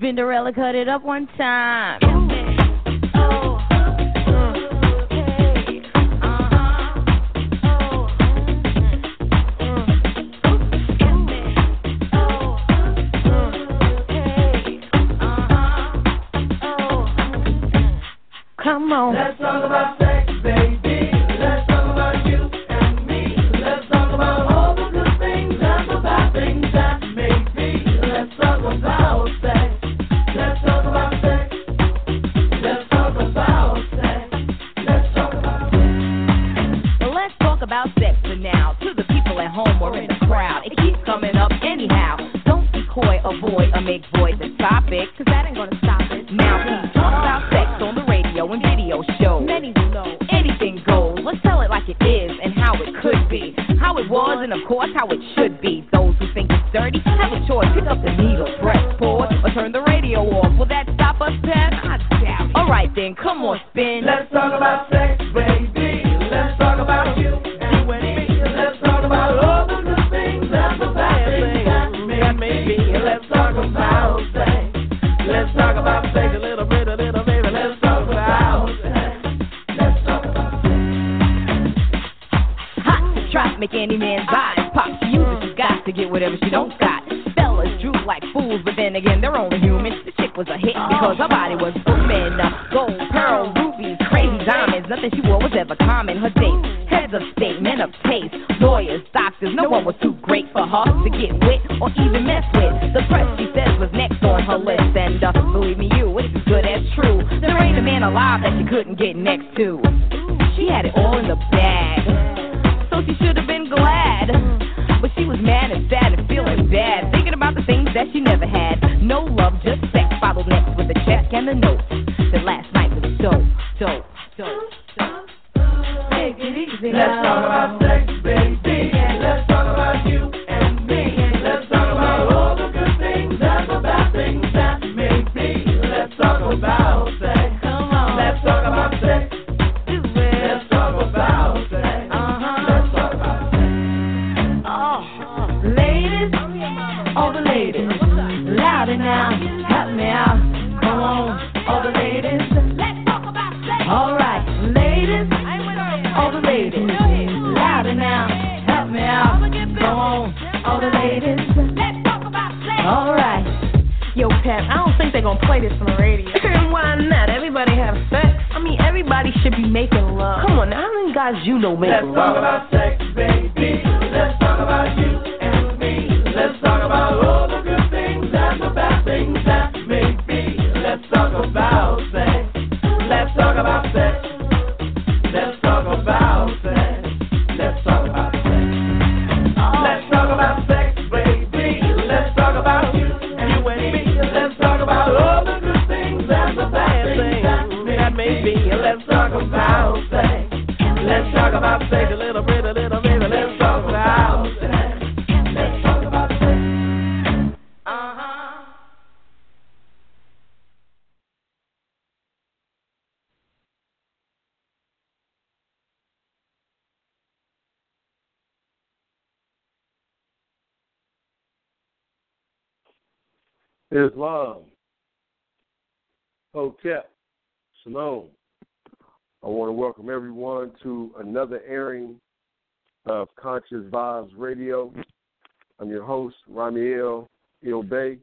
Cinderella cut it up one time. Oh, uh-huh. Uh-huh. Uh-huh. Come on. Let's talk about sex. Islam, Hotep, Shalom. I want to welcome everyone to another airing of Konscious Vibes Radio. I'm your host, Ramiel Ilbay.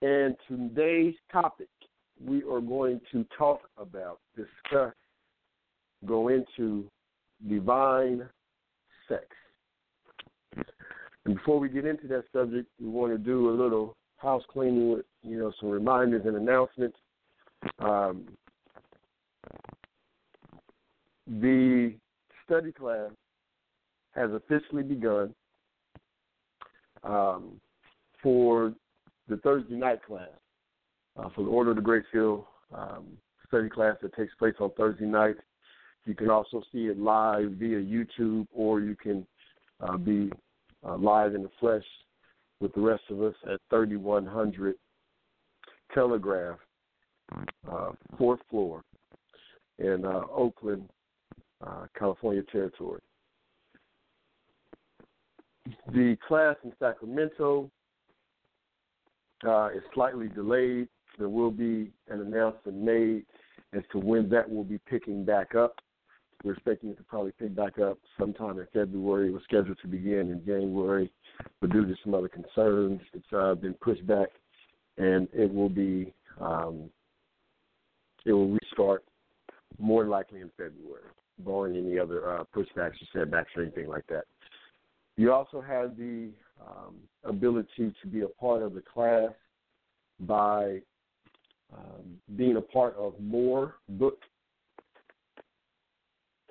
And today's topic we are going to talk about, discuss, go into divine sex. And before we get into that subject, we want to do a little house cleaning with you know some reminders and announcements. Um, the study class has officially begun um, for the Thursday night class uh, for the Order of the Great Seal um, study class that takes place on Thursday night. You can also see it live via YouTube, or you can uh, be uh, live in the flesh with the rest of us at 3100 Telegraph, uh, fourth floor in uh, Oakland, uh, California territory. The class in Sacramento uh, is slightly delayed. There will be an announcement made as to when that will be picking back up. We're expecting it to probably pick back up sometime in February. It was scheduled to begin in January, but due to some other concerns, it's uh, been pushed back, and it will be um, it will restart more likely in February, barring any other uh, pushbacks or setbacks or anything like that. You also have the um, ability to be a part of the class by um, being a part of more book.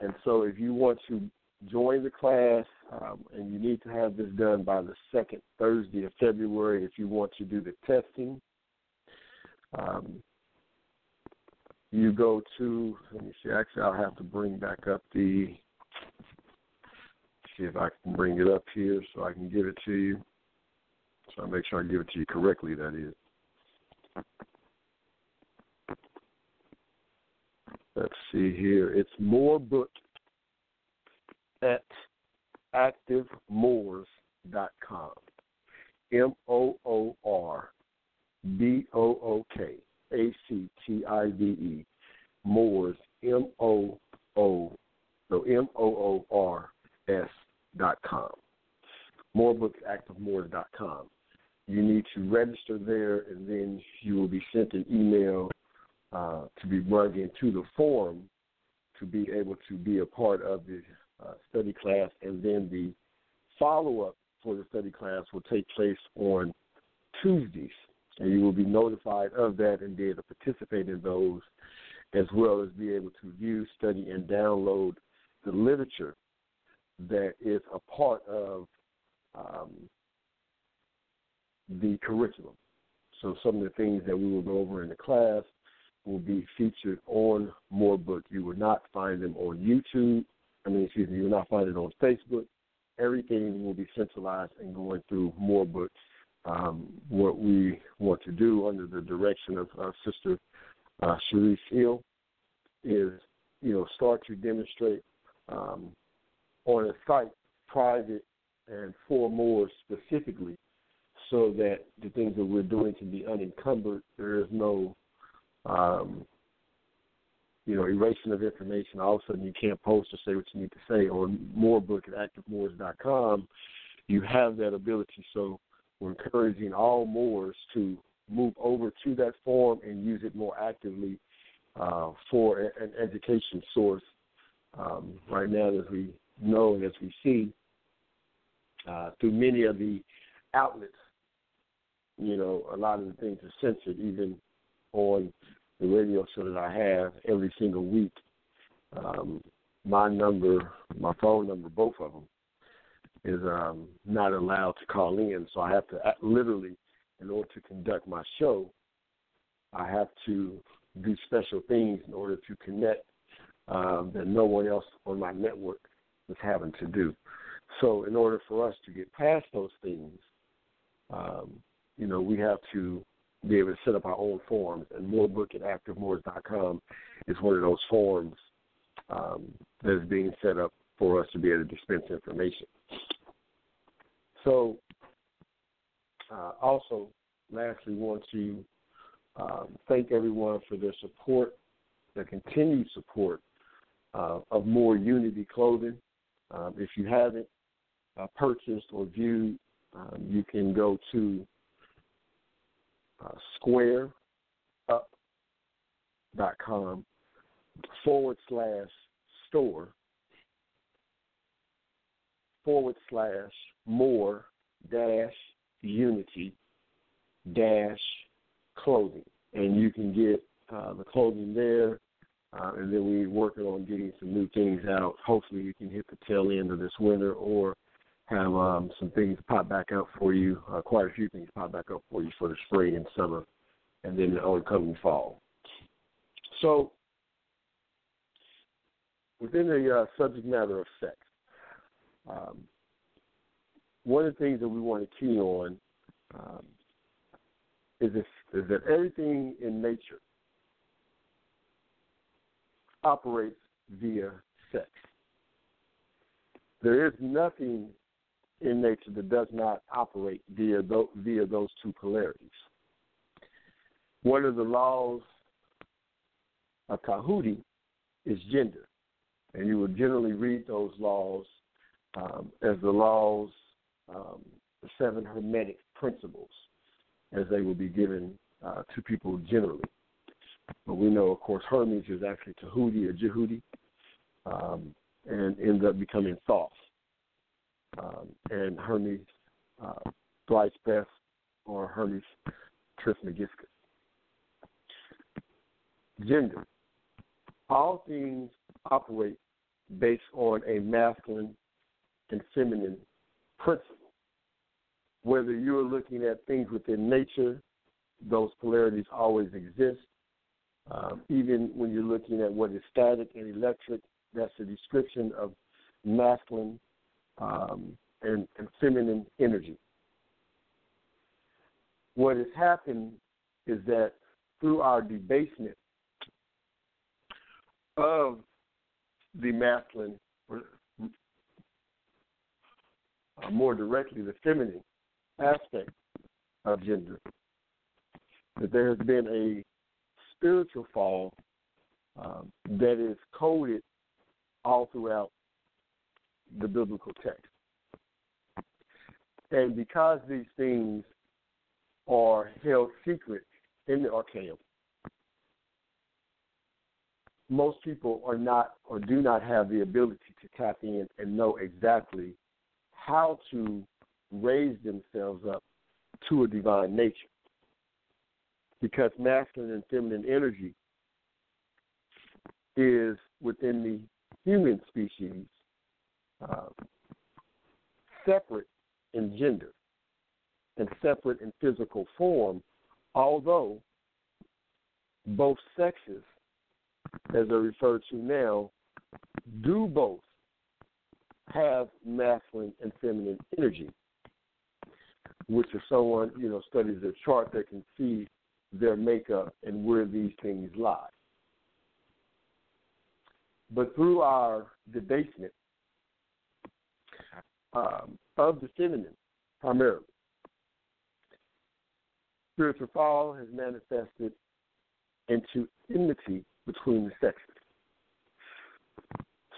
And so, if you want to join the class, um, and you need to have this done by the second Thursday of February, if you want to do the testing, um, you go to. Let me see. Actually, I'll have to bring back up the. See if I can bring it up here so I can give it to you. So I make sure I give it to you correctly. That is. Let's see here. It's Moorbook at activemoors.com. M O O R B O O K A C T I V E. Moors M O O so M O O R S dot com. Dot com. You need to register there, and then you will be sent an email uh, to be run into the forum to be able to be a part of the uh, study class, and then the follow up for the study class will take place on Tuesdays, and you will be notified of that and be able to participate in those, as well as be able to view, study, and download the literature that is a part of um, the curriculum. So some of the things that we will go over in the class will be featured on Moorbook. You will not find them on YouTube. I mean, excuse me, you will not find it on Facebook. Everything will be centralized and going through Moorbook. Um, what we want to do under the direction of Sister uh, Sharice Hill is, you know, start to demonstrate um, on a site, private and for more specifically, so that the things that we're doing can be unencumbered. There is no um, you know, erasing of information. All of a sudden, you can't post or say what you need to say. On Moorbook at ActiveMoors.com, you have that ability. So we're encouraging all Moors to move over to that forum and use it more actively uh, for an education source. Um, right now, as we know and as we see uh, through many of the outlets, you know, a lot of the things are censored, even on the radio show that I have every single week. Um, my number, my phone number, both of them, is um, not allowed to call in. So I have to literally, in order to conduct my show, I have to do special things in order to connect um, that no one else on my network is having to do. So in order for us to get past those things, um, you know, we have to be able to set up our own forums. And Moorbook at ActiveMoors.com is one of those forums um, that is being set up for us to be able to dispense information. So, uh, also, lastly, want to um, thank everyone for their support, their continued support uh, of Moor Unity Clothing. Um, if you haven't uh, purchased or viewed, um, you can go to uh, squareup.com forward slash store forward slash more dash unity dash clothing. And you can get uh, the clothing there. Uh, and then we're working on getting some new things out. Hopefully, you can hit the tail end of this winter or have um, some things pop back up for you, uh, quite a few things pop back up for you for the spring and summer, and then the oncoming fall. So, within the uh, subject matter of sex, um, one of the things that we want to key on um, is, this, is that everything in nature operates via sex. There is nothing in nature that does not operate via those, via those two polarities. one of the laws of Tahuti is gender. And you will generally read those laws um, as the laws, um, the seven Hermetic principles, as they will be given uh, to people generally. But we know, of course, Hermes is actually Tahuti or Jehudi, um, and ends up becoming Thoth. Um, and Hermes uh, Thrice Best or Hermes Trismegistus. Gender. All things operate based on a masculine and feminine principle. Whether you're looking at things within nature, those polarities always exist. Um, even when you're looking at what is static and electric, that's a description of masculine um, and, and feminine energy. What has happened is that through our debasement of the masculine, or uh, more directly, the feminine aspect of gender, that there has been a spiritual fall um, that is coded all throughout the biblical text. And because these things are held secret in the arcanum, most people are not or do not have the ability to tap in and know exactly how to raise themselves up to a divine nature. Because masculine and feminine energy is within the human species uh, separate in gender and separate in physical form, although both sexes as they're referred to now, do both have masculine and feminine energy, which if someone, you know, studies their chart, they can see their makeup and where these things lie. But through our debasement um, of the feminine, primarily, spiritual fall has manifested into enmity between the sexes.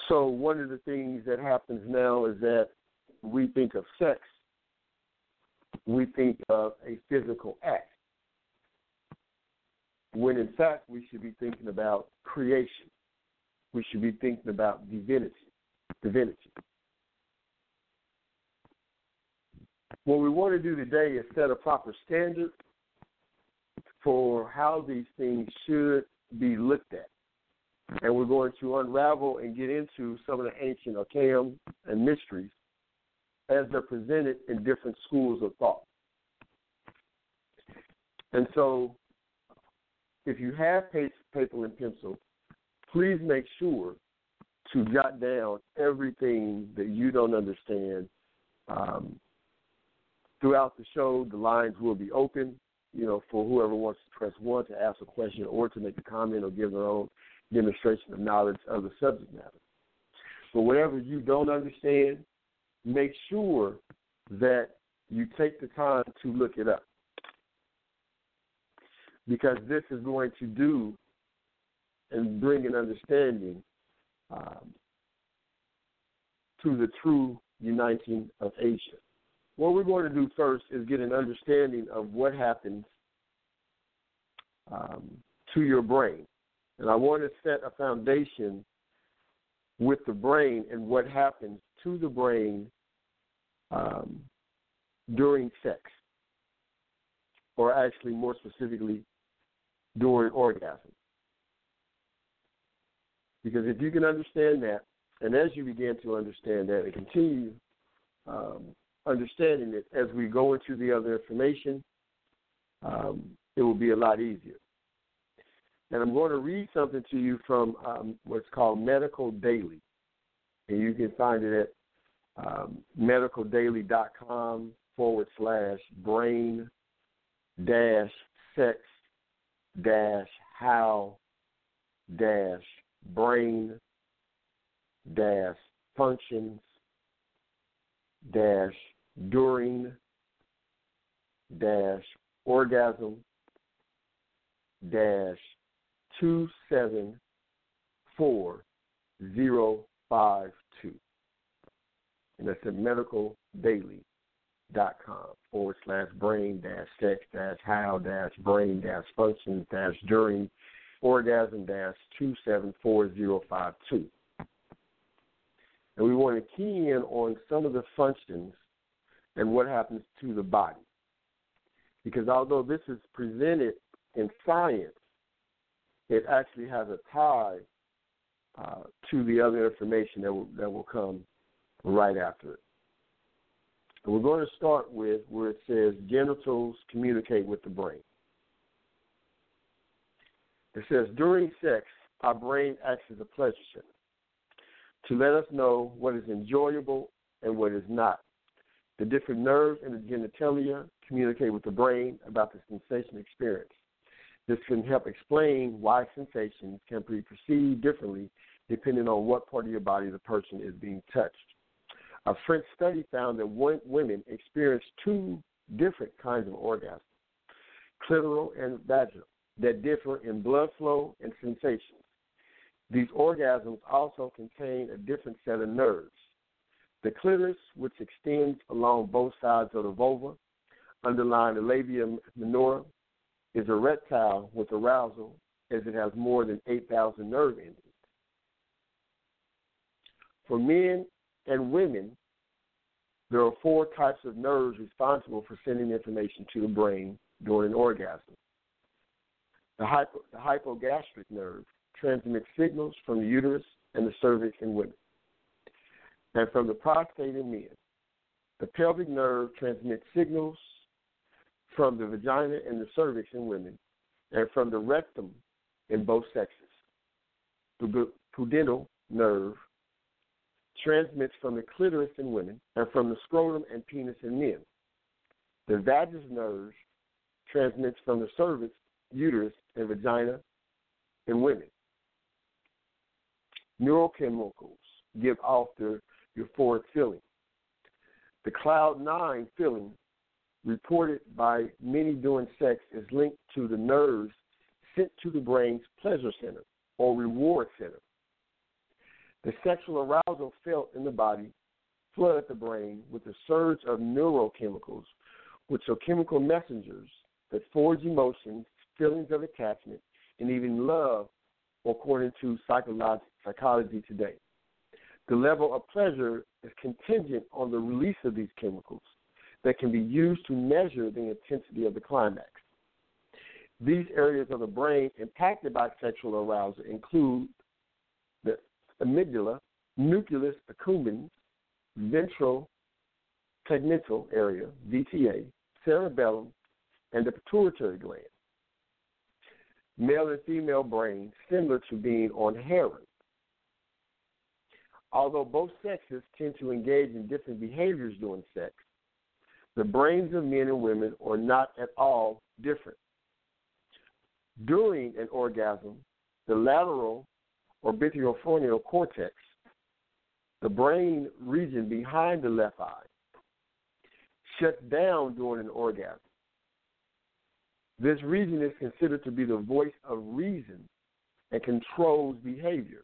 So one of the things that happens now is that we think of sex, we think of a physical act. When in fact we should be thinking about creation. We should be thinking about divinity. Divinity. What we want to do today is set a proper standard for how these things should be looked at. And we're going to unravel and get into some of the ancient arcanum and mysteries as they're presented in different schools of thought. And so, if you have paper and pencil, please make sure to jot down everything that you don't understand. Um, throughout the show, the lines will be open you know, for whoever wants to press one to ask a question or to make a comment or give their own demonstration of knowledge of the subject matter. But whatever you don't understand, make sure that you take the time to look it up. Because this is going to do and bring an understanding um, to the true uniting of Asia. What we're going to do first is get an understanding of what happens um, to your brain. And I want to set a foundation with the brain and what happens to the brain um, during sex, or actually, more specifically, during orgasm. Because if you can understand that, and as you begin to understand that and continue um, understanding it as we go into the other information, um, it will be a lot easier. And I'm going to read something to you from um, what's called Medical Daily. And you can find it at um, medicaldaily.com forward slash brain dash sex dash how dash brain dash functions dash during dash orgasm dash two seven four zero five two. And that's at medicaldaily dot com forward slash brain dash sex dash how dash brain dash functions dash during orgasm dash two seven four zero five two. And we want to key in on some of the functions and what happens to the body. Because although this is presented in science, it actually has a tie uh, to the other information that will, that will come right after it. And we're going to start with where it says genitals communicate with the brain. It says during sex, our brain acts as a pleasure center to let us know what is enjoyable and what is not. The different nerves in the genitalia communicate with the brain about the sensation experience. This can help explain why sensations can be perceived differently depending on what part of your body the person is being touched. A French study found that women experience two different kinds of orgasms, clitoral and vaginal, that differ in blood flow and sensations. These orgasms also contain a different set of nerves. The clitoris, which extends along both sides of the vulva, underlying the labia minora, is erectile with arousal as it has more than 8,000 nerve endings. For men and women, there are four types of nerves responsible for sending information to the brain during an orgasm. The, hypo, the hypogastric nerve transmits signals from the uterus and the cervix in women, and from the prostate in men. The pelvic nerve transmits signals from the vagina and the cervix in women, and from the rectum in both sexes. The pudendal nerve transmits from the clitoris in women and from the scrotum and penis in men. The vagus nerve transmits from the cervix, uterus, and vagina in women. Neurochemicals give off euphoric feeling. The cloud nine feeling reported by many during sex is linked to the nerves sent to the brain's pleasure center or reward center. The sexual arousal felt in the body flooded the brain with a surge of neurochemicals, which are chemical messengers that forge emotions, feelings of attachment, and even love, according to psychology today. The level of pleasure is contingent on the release of these chemicals that can be used to measure the intensity of the climax. These areas of the brain impacted by sexual arousal include the amygdala, nucleus accumbens, ventral tegmental area, VTA, cerebellum, and the pituitary gland. Male and female brains similar to being on heroin. Although both sexes tend to engage in different behaviors during sex, the brains of men and women are not at all different. During an orgasm, the lateral or orbitofrontal cortex, the brain region behind the left eye, shuts down during an orgasm. This region is considered to be the voice of reason and controls behavior.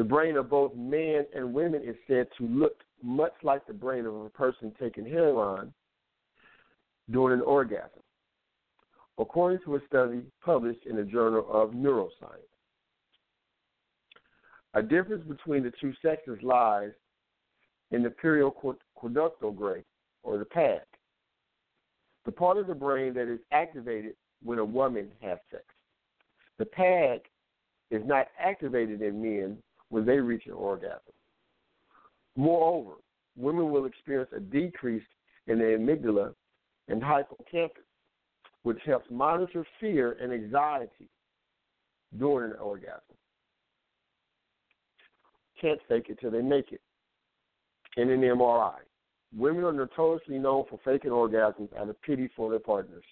The brain of both men and women is said to look much like the brain of a person taking heroin during an orgasm, according to a study published in the Journal of Neuroscience. A difference between the two sexes lies in the periaqueductal gray, or the PAG, the part of the brain that is activated when a woman has sex. The PAG is not activated in men when they reach an orgasm. Moreover, women will experience a decrease in the amygdala and hippocampus, which helps monitor fear and anxiety during an orgasm. Can't fake it till they make it. In an MRI, women are notoriously known for faking orgasms out of pity for their partners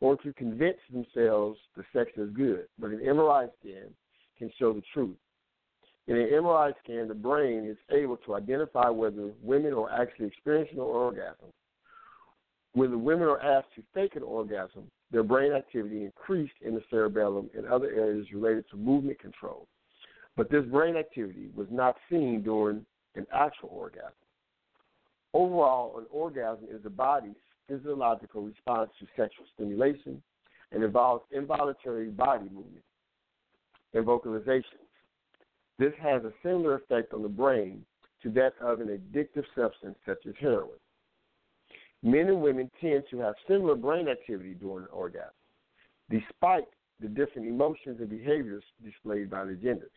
or to convince themselves the sex is good, but an MRI scan can show the truth. In an MRI scan, the brain is able to identify whether women are actually experiencing an orgasm. When the women are asked to fake an orgasm, their brain activity increased in the cerebellum and other areas related to movement control. But this brain activity was not seen during an actual orgasm. Overall, an orgasm is the body's physiological response to sexual stimulation and involves involuntary body movement and vocalizations. This has a similar effect on the brain to that of an addictive substance such as heroin. Men and women tend to have similar brain activity during an orgasm, despite the different emotions and behaviors displayed by the genders.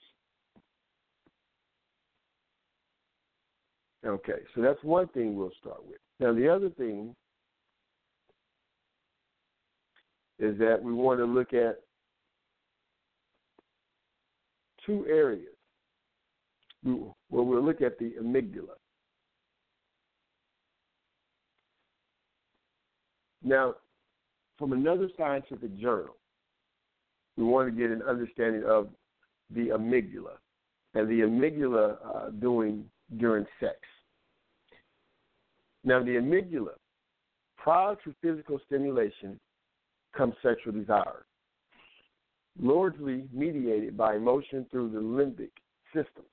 Okay, so that's one thing we'll start with. Now, the other thing is that we want to look at two areas. Well, we'll look at the amygdala. Now, from another scientific journal, we want to get an understanding of the amygdala and the amygdala uh, doing during sex. Now, the amygdala, prior to physical stimulation, comes sexual desire, largely mediated by emotion through the limbic system.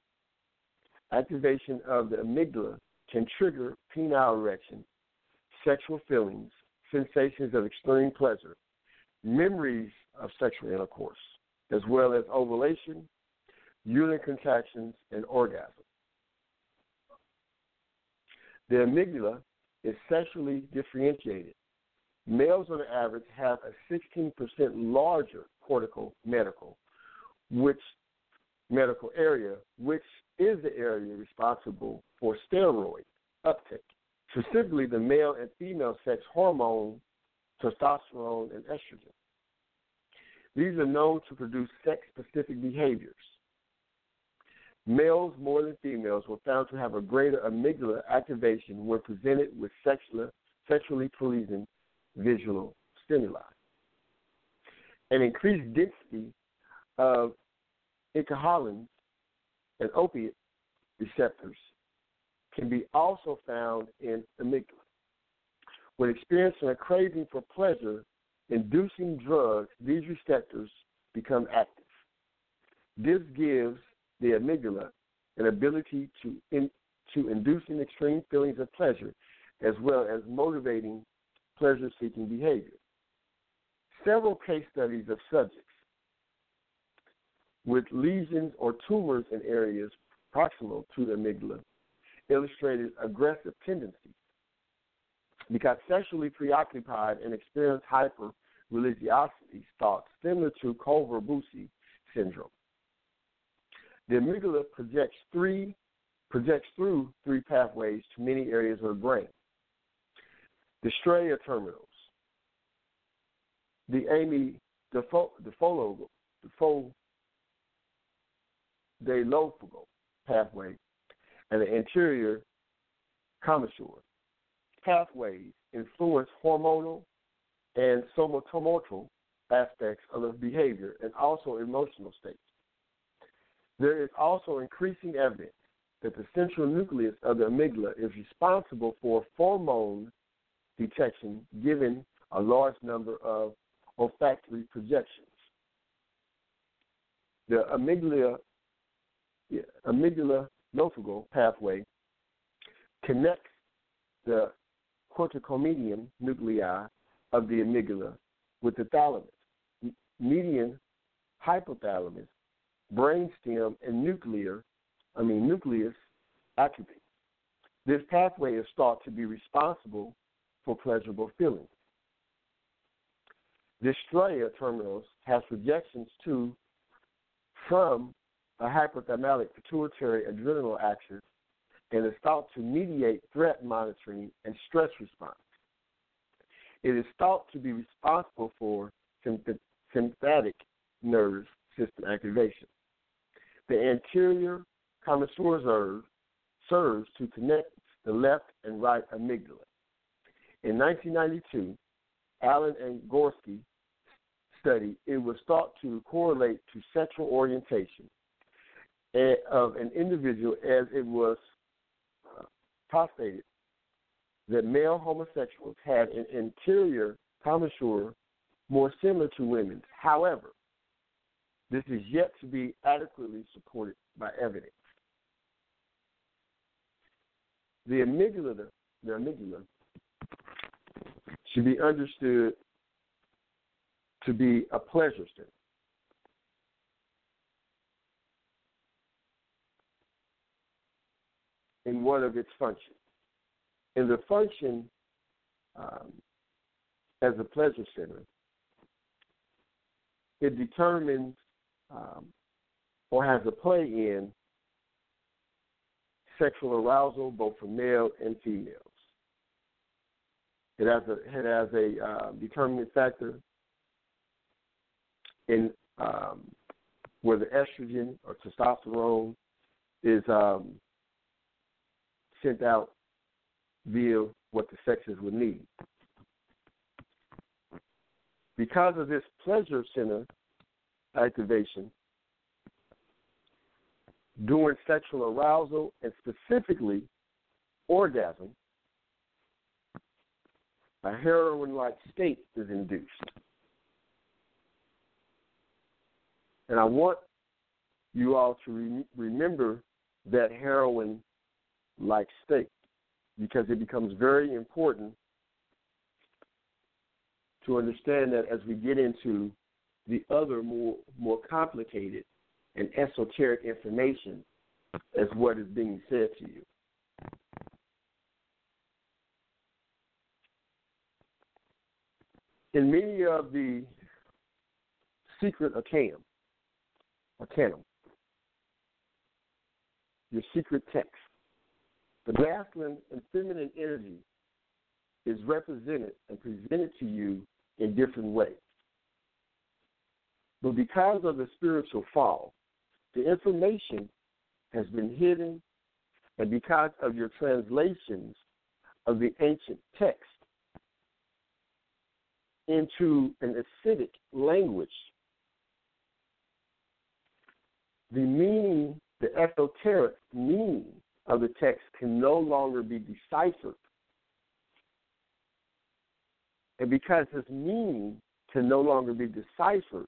Activation of the amygdala can trigger penile erection, sexual feelings, sensations of extreme pleasure, memories of sexual intercourse, as well as ovulation, uterine contractions, and orgasm. The amygdala is sexually differentiated. Males on average have a 16% larger cortical medical, which medical area, which is the area responsible for steroid uptake specifically the male and female sex hormone, testosterone, and estrogen. These are known to produce sex specific behaviors. Males more than females were found to have a greater amygdala activation when presented with sexually, sexually pleasing visual stimuli. An increased density of enkephalins and opiate receptors can be also found in amygdala. When experiencing a craving for pleasure inducing drugs, these receptors become active. This gives the amygdala an ability to, in, to inducing extreme feelings of pleasure as well as motivating pleasure seeking behavior. Several case studies of subjects with lesions or tumors in areas proximal to the amygdala illustrated aggressive tendencies. Because sexually preoccupied and experienced hyper religiosity thoughts similar to Klüver-Bucy syndrome. The amygdala projects three projects through three pathways to many areas of the brain. The stria terminalis, the Amy Defologo, Defo, Delofago pathway, and the anterior commissure. Pathways influence hormonal and somatomotor aspects of behavior and also emotional states. There is also increasing evidence that the central nucleus of the amygdala is responsible for pheromone detection given a large number of olfactory projections. The amygdala, amygdala nophagal pathway connects the corticomedial nuclei of the amygdala with the thalamus, median hypothalamus, brainstem, and nuclear, I mean nucleus activate. This pathway is thought to be responsible for pleasurable feelings. The stria terminalis has projections to from a hypothalamic pituitary adrenal axis and is thought to mediate threat monitoring and stress response. It is thought to be responsible for sympathetic nervous system activation. The anterior commissure nerve serves to connect the left and right amygdala. In 1992, Allen and Gorski study, it was thought to correlate to sexual orientation of an individual as it was uh, postulated that male homosexuals had an anterior commissure more similar to women's. However, this is yet to be adequately supported by evidence. The amygdala, the amygdala should be understood to be a pleasure center. In one of its functions. And the function um, as a pleasure center, it determines um, or has a play in sexual arousal both for male and females. It has a it has a uh, determining factor in um, where the estrogen or testosterone is um, sent out via what the sexes would need. Because of this pleasure center activation, during sexual arousal and specifically orgasm, a heroin like state is induced. And I want you all to re- remember that heroin like state because it becomes very important to understand that as we get into the other more more complicated and esoteric information as what is being said to you. In many of the secret arcanum, arcanum, your secret text, the masculine and feminine energy is represented and presented to you in different ways. But because of the spiritual fall, the information has been hidden, and because of your translations of the ancient text into an acidic language, the meaning, the esoteric meaning of the text can no longer be deciphered. And because its meaning can no longer be deciphered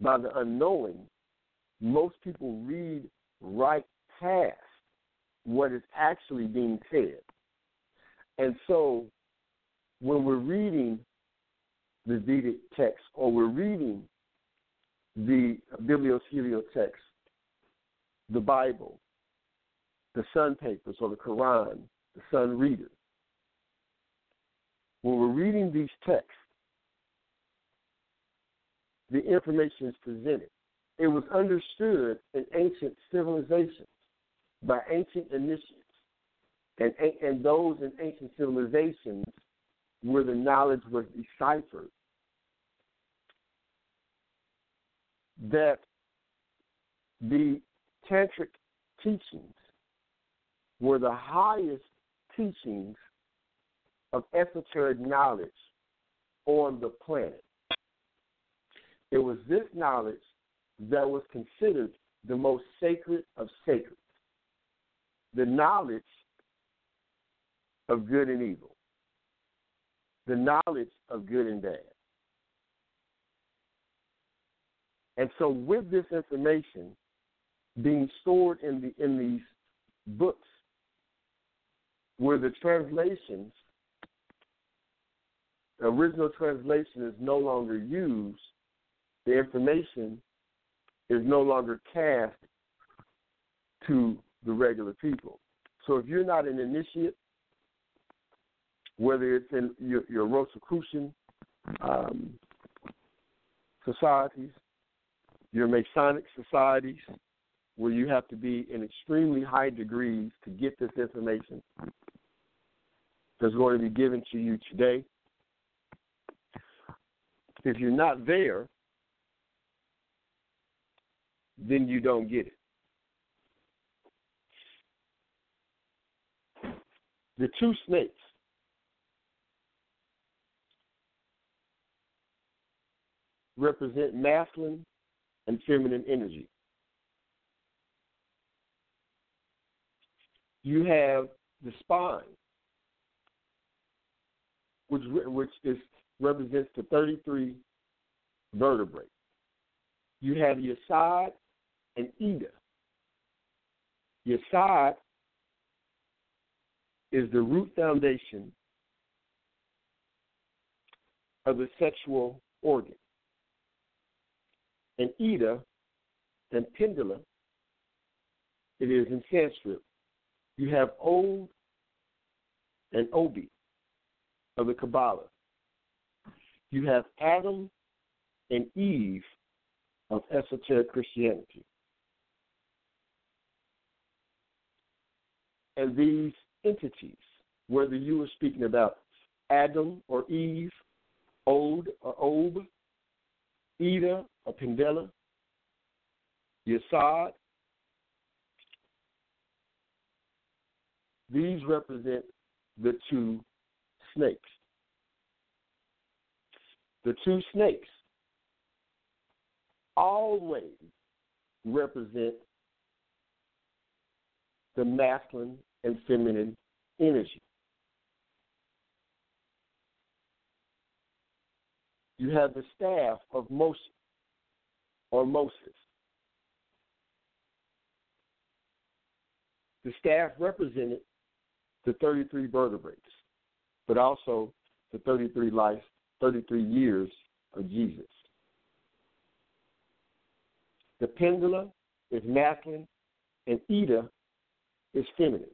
by the unknowing, most people read right past what is actually being said. And so when we're reading the Vedic text or we're reading the bibliothelial text, the Bible, the Sun Papers or the Quran, the Sun Reader, when we're reading these texts, the information is presented. It was understood in ancient civilizations by ancient initiates, and, and those in ancient civilizations where the knowledge was deciphered, that the tantric teachings were the highest teachings of esoteric knowledge on the planet. It was this knowledge that was considered the most sacred of sacred the knowledge of good and evil, the knowledge of good and bad. And so, with this information being stored in the in these books, where the translations, the original translation is no longer used, the information is no longer cast to the regular people. So if you're not an initiate, whether it's in your, your Rosicrucian um, societies, your Masonic societies, where you have to be in extremely high degrees to get this information that's going to be given to you today. If you're not there, then you don't get it. The two snakes. Represent masculine and feminine energy. You have the spine, which which is represents the 33 vertebrae. You have your side and Ida. Your side is the root foundation of the sexual organ. And Ida and Pendula, it is in Sanskrit. You have Od and Obi of the Kabbalah. You have Adam and Eve of esoteric Christianity. And these entities, whether you were speaking about Adam or Eve, Od or Ob, Ida or Pendela, Yesod, these represent the two snakes. The two snakes always represent the masculine and feminine energy. You have the staff of Moses or Moses. The staff represented the 33 vertebrae, but also the 33 life, 33 years of Jesus. The pendula is masculine, and Ida is feminine.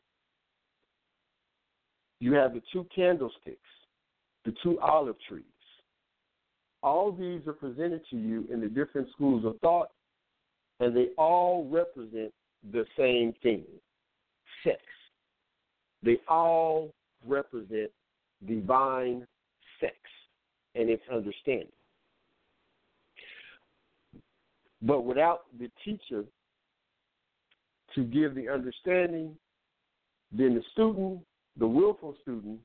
You have the two candlesticks, the two olive trees. All these are presented to you in the different schools of thought, and they all represent the same thing sex. They all represent divine sex and its understanding. But without the teacher to give the understanding, then the student, the willful student,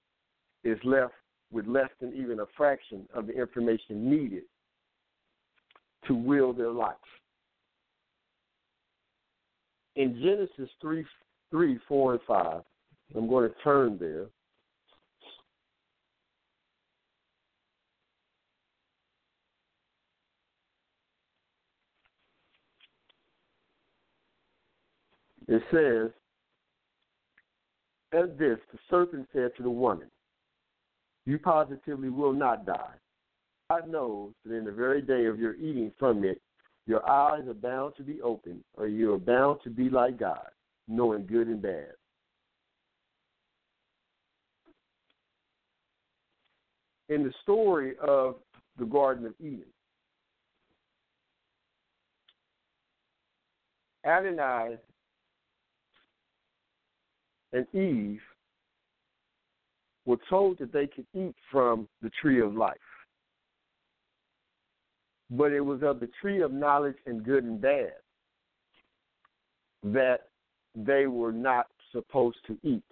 is left with less than even a fraction of the information needed to will their life. In Genesis 3, 3 4, and 5, I'm going to turn there. It says, At this, the serpent said to the woman, You positively will not die. God knows that in the very day of your eating from it, your eyes are bound to be open, or you are bound to be like God, knowing good and bad. In the story of the Garden of Eden, Adonai and Eve were told that they could eat from the tree of life. But it was of the tree of knowledge and good and bad that they were not supposed to eat.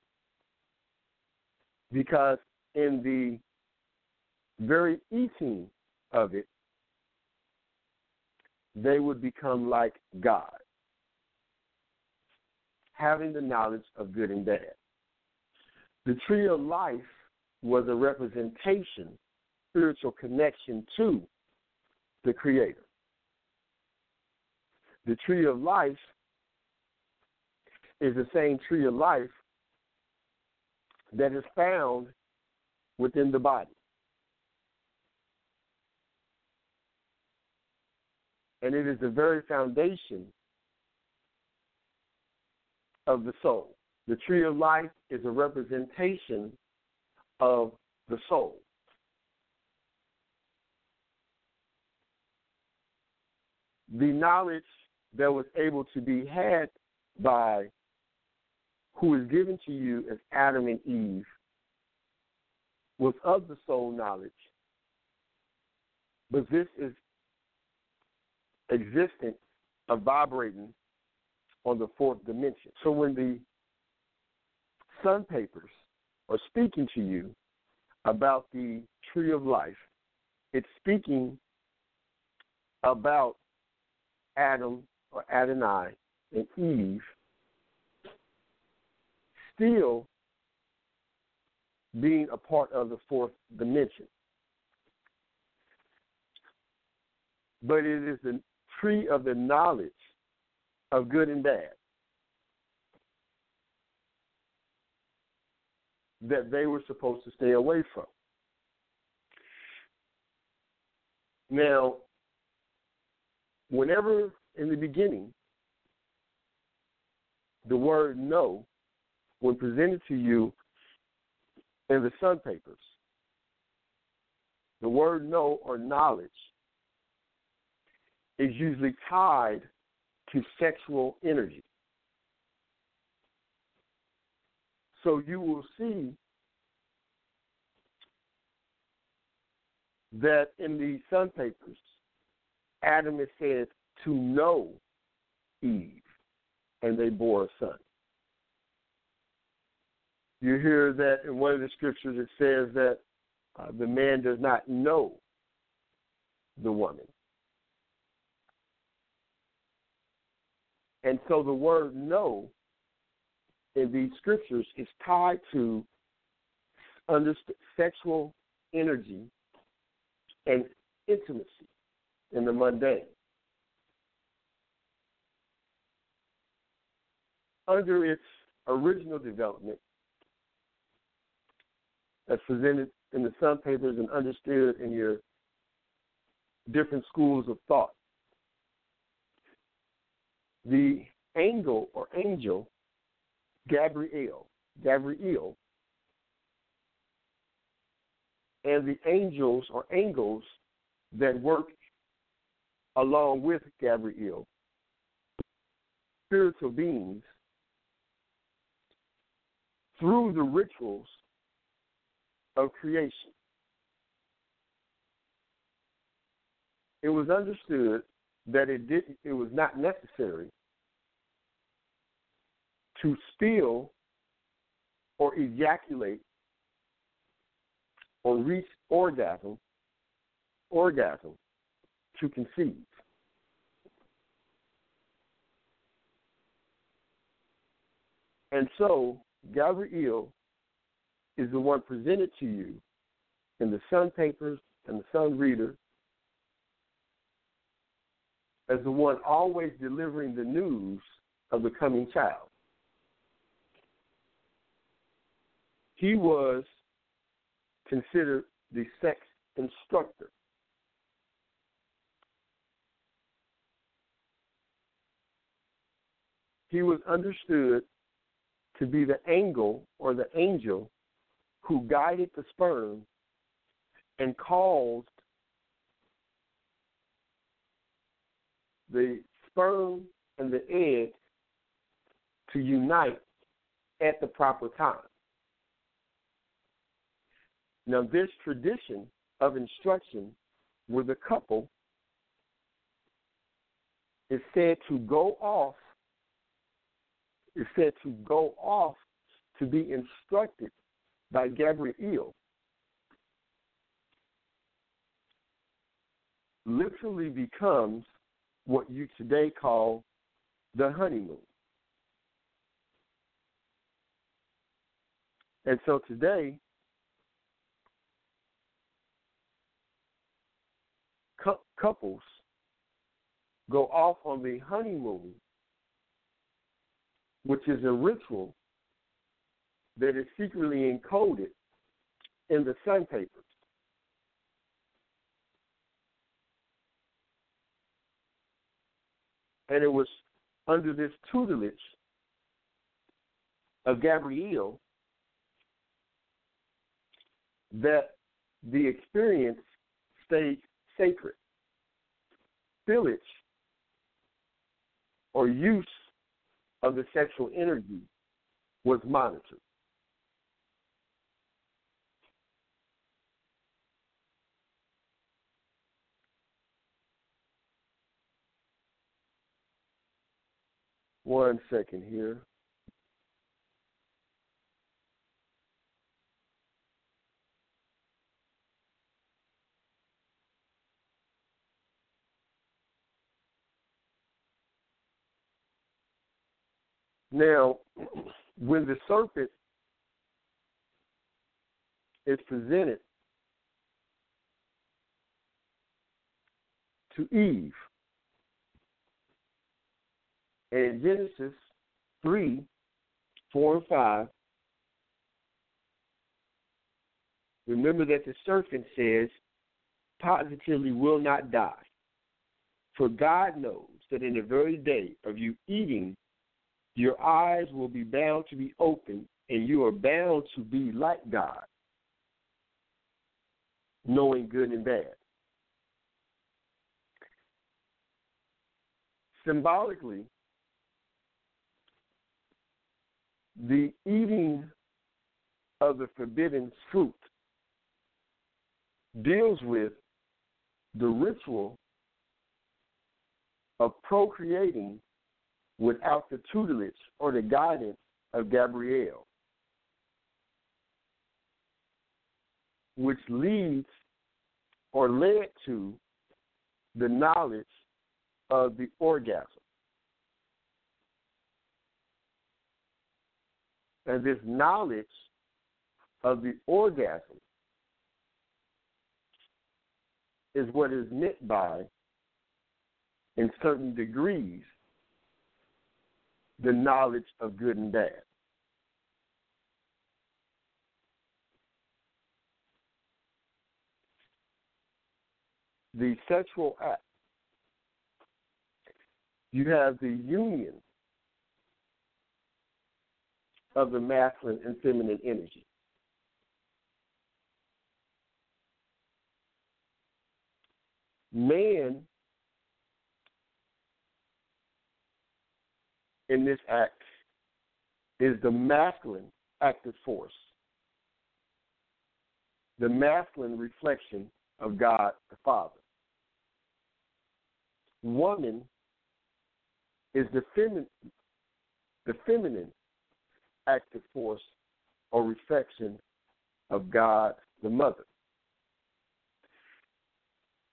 Because in the very eating of it, they would become like God having the knowledge of good and bad. The tree of life was a representation, spiritual connection to the Creator. The tree of life is the same tree of life that is found within the body. And it is the very foundation of the soul. The tree of life is a representation of the soul. The knowledge that was able to be had by who is given to you as Adam and Eve was of the soul knowledge. But this is existent of vibrating on the fourth dimension. So when the Sun Papers are speaking to you about the tree of life, it's speaking about Adam or Adonai and Eve still being a part of the fourth dimension. But it is the tree of the knowledge of good and bad that they were supposed to stay away from. Now, whenever in the beginning the word no, when presented to you in the Sun Papers, the word no or knowledge is usually tied to sexual energy. So you will see that in the Sun Papers, Adam is said to know Eve, and they bore a son. You hear that in one of the scriptures it says that uh, the man does not know the woman. And so the word know in these scriptures is tied to sexual energy and intimacy in the mundane. Under its original development, as presented in the Sun Papers and understood in your different schools of thought, the angel or angel, Gabriel, Gabriel, and the angels or angels that work along with Gabriel, spiritual beings, through the rituals of creation. It was understood that it did it was not necessary to steal or ejaculate or reach orgasm orgasm to conceive. And so Gabriel is the one presented to you in the Sun Papers and the Sun Reader as the one always delivering the news of the coming child. He was considered the sex instructor. He was understood to be the angel or the angel who guided the sperm and caused the sperm and the egg to unite at the proper time. Now, this tradition of instruction with a couple is said to go off, is said to go off to be instructed by Gabriel. Literally becomes what you today call the honeymoon. And so today, couples go off on the honeymoon, which is a ritual that is secretly encoded in the Sun Papers. And it was under this tutelage of Gabriel that the experience stayed sacred. Spillage or use of the sexual energy was monitored. One second here. Now, when the serpent is presented to Eve. And in Genesis 3, 4, and 5, remember that the serpent says, positively will not die. For God knows that in the very day of you eating, your eyes will be bound to be open, and you are bound to be like God, knowing good and bad. Symbolically, the eating of the forbidden fruit deals with the ritual of procreating without the tutelage or the guidance of Gabriel, which leads or led to the knowledge of the orgasm. And this knowledge of the orgasm is what is meant by, in certain degrees, the knowledge of good and bad. The sexual act you have the union of the masculine and feminine energy. Man in this act is the masculine active force, the masculine reflection of God the Father. Woman is the feminine, the feminine active force or reflection of God the Mother.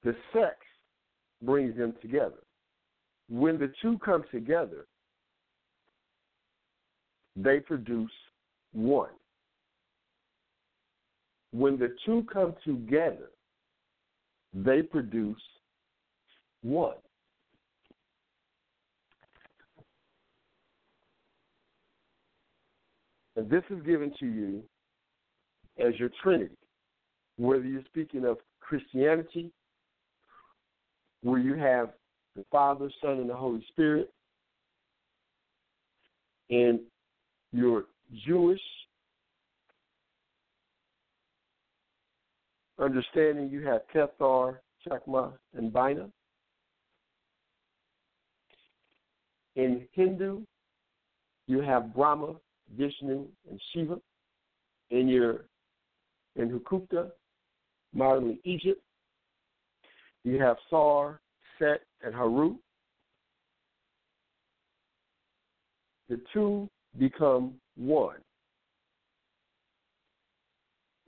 The sex brings them together. When the two come together, they produce one. When the two come together, they produce one. And this is given to you as your Trinity. Whether you're speaking of Christianity, where you have the Father, Son, and the Holy Spirit, and your Jewish understanding, you have Kether, Chokmah, and Binah. In Hindu, you have Brahma, Vishnu, and Shiva. In your in Hukupta, modernly Egypt, you have Sar, Set, and Haru. The two become one.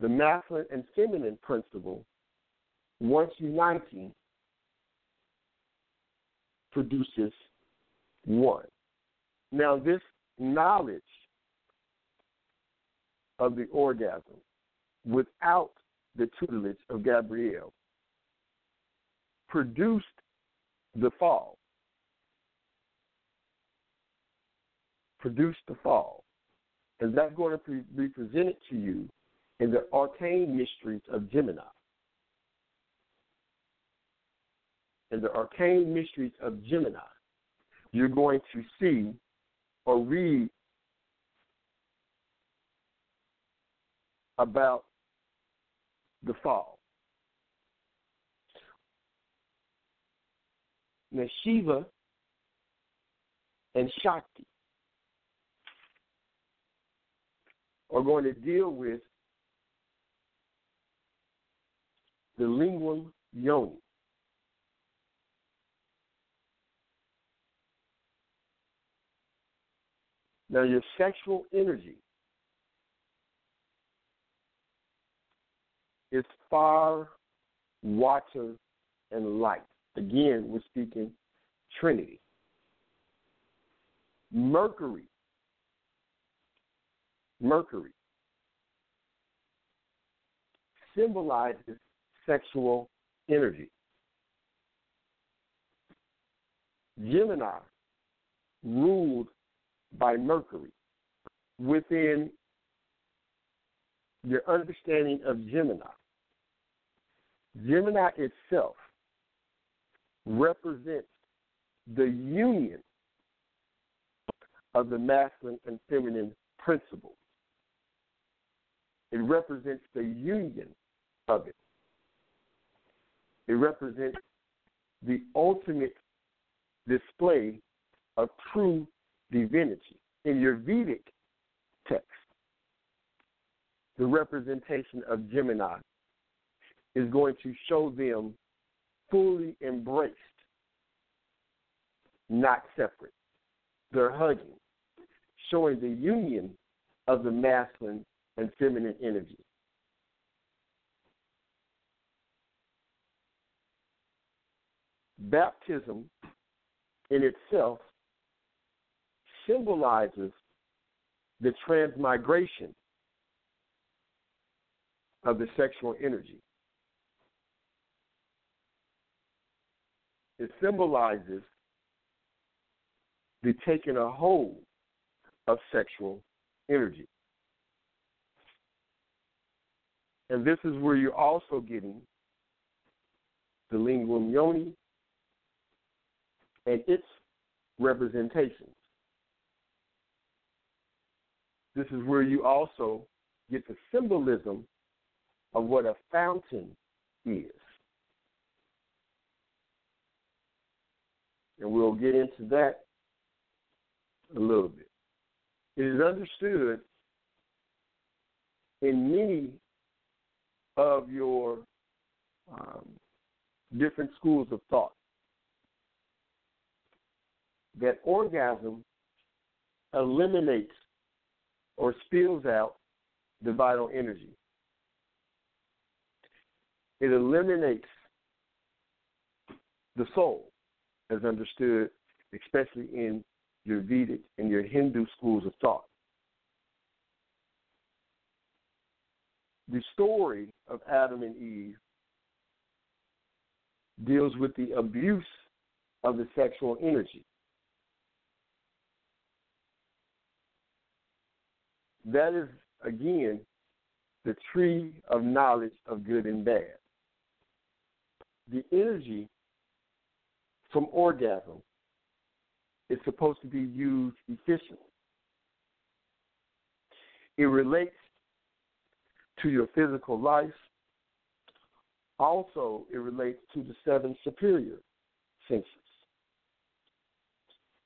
The masculine and feminine principle, once uniting, produces one. Now, this knowledge of the orgasm without the tutelage of Gabriel produced the fall. Produced the fall. And that's going to be presented to you in the arcane mysteries of Gemini. In the arcane mysteries of Gemini, you're going to see or read about the fall. Now, Shiva and Shakti are going to deal with the lingam yoni. Now, your sexual energy is fire, water, and light. Again, we're speaking Trinity. Mercury. Mercury symbolizes sexual energy. Gemini, ruled by Mercury. Within your understanding of Gemini, Gemini itself represents the union of the masculine and feminine principles. It represents the union of it. It represents the ultimate display of true divinity. In your Vedic text, the representation of Gemini is going to show them fully embraced, not separate. They're hugging, showing the union of the masculine and feminine energy. Baptism in itself symbolizes the transmigration of the sexual energy. It symbolizes the taking a hold of sexual energy. And this is where you're also getting the lingam yoni and its representations. This is where you also get the symbolism of what a fountain is. And we'll get into that a little bit. It is understood in many of your um, different schools of thought that orgasm eliminates or spills out the vital energy. It eliminates the soul, as understood, especially in your Vedic and your Hindu schools of thought. The story of Adam and Eve deals with the abuse of the sexual energy. That is, again, the tree of knowledge of good and bad. The energy from orgasm is supposed to be used efficiently. It relates to your physical life. Also, it relates to the seven superior senses.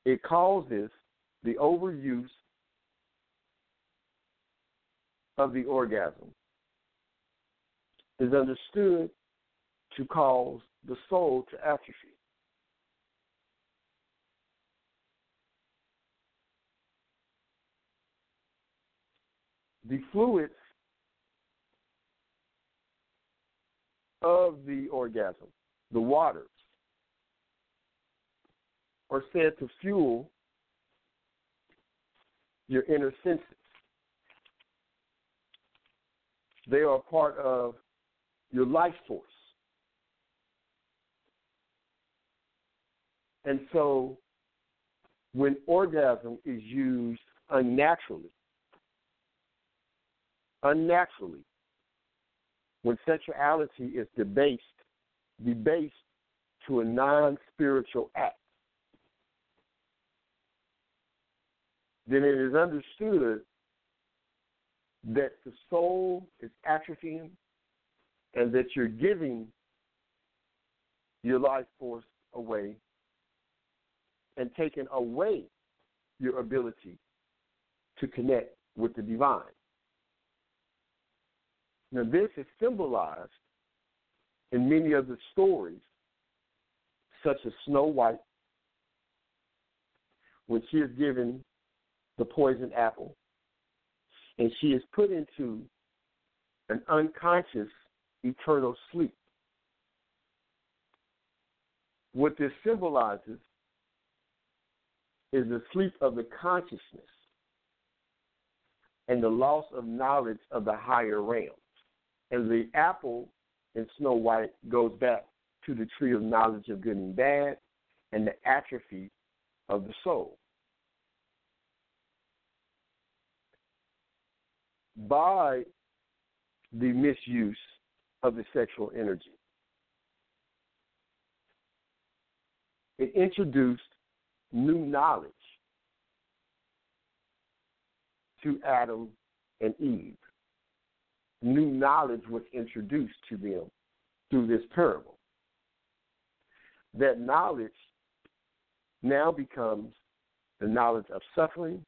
It causes the overuse of the orgasm is understood to cause the soul to atrophy. The fluids of the orgasm, the waters, are said to fuel your inner senses. They are part of your life force. And so when orgasm is used unnaturally, unnaturally, when sexuality is debased, debased to a non spiritual act, then it is understood that the soul is atrophying and that you're giving your life force away and taking away your ability to connect with the divine. Now, this is symbolized in many of the stories, such as Snow White, when she is given the poison apple and she is put into an unconscious eternal sleep. What this symbolizes is the sleep of the consciousness and the loss of knowledge of the higher realms. And the apple in Snow White goes back to the tree of knowledge of good and bad and the atrophy of the soul. By the misuse of the sexual energy, it introduced new knowledge to Adam and Eve. New knowledge was introduced to them through this parable. That knowledge now becomes the knowledge of suffering,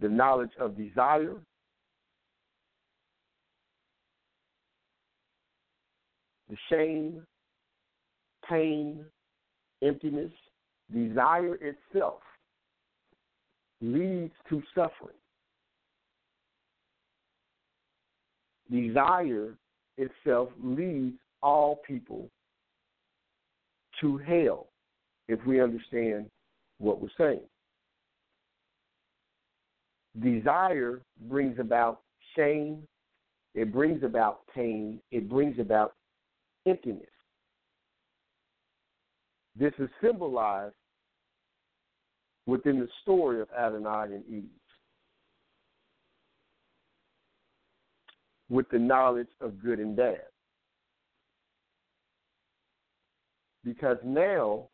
the knowledge of desire, the shame, pain, emptiness, desire itself leads to suffering. Desire itself leads all people to hell if we understand what we're saying. Desire brings about shame, it brings about pain, it brings about emptiness. This is symbolized within the story of Adonai and Eve. With the knowledge of good and bad. Because now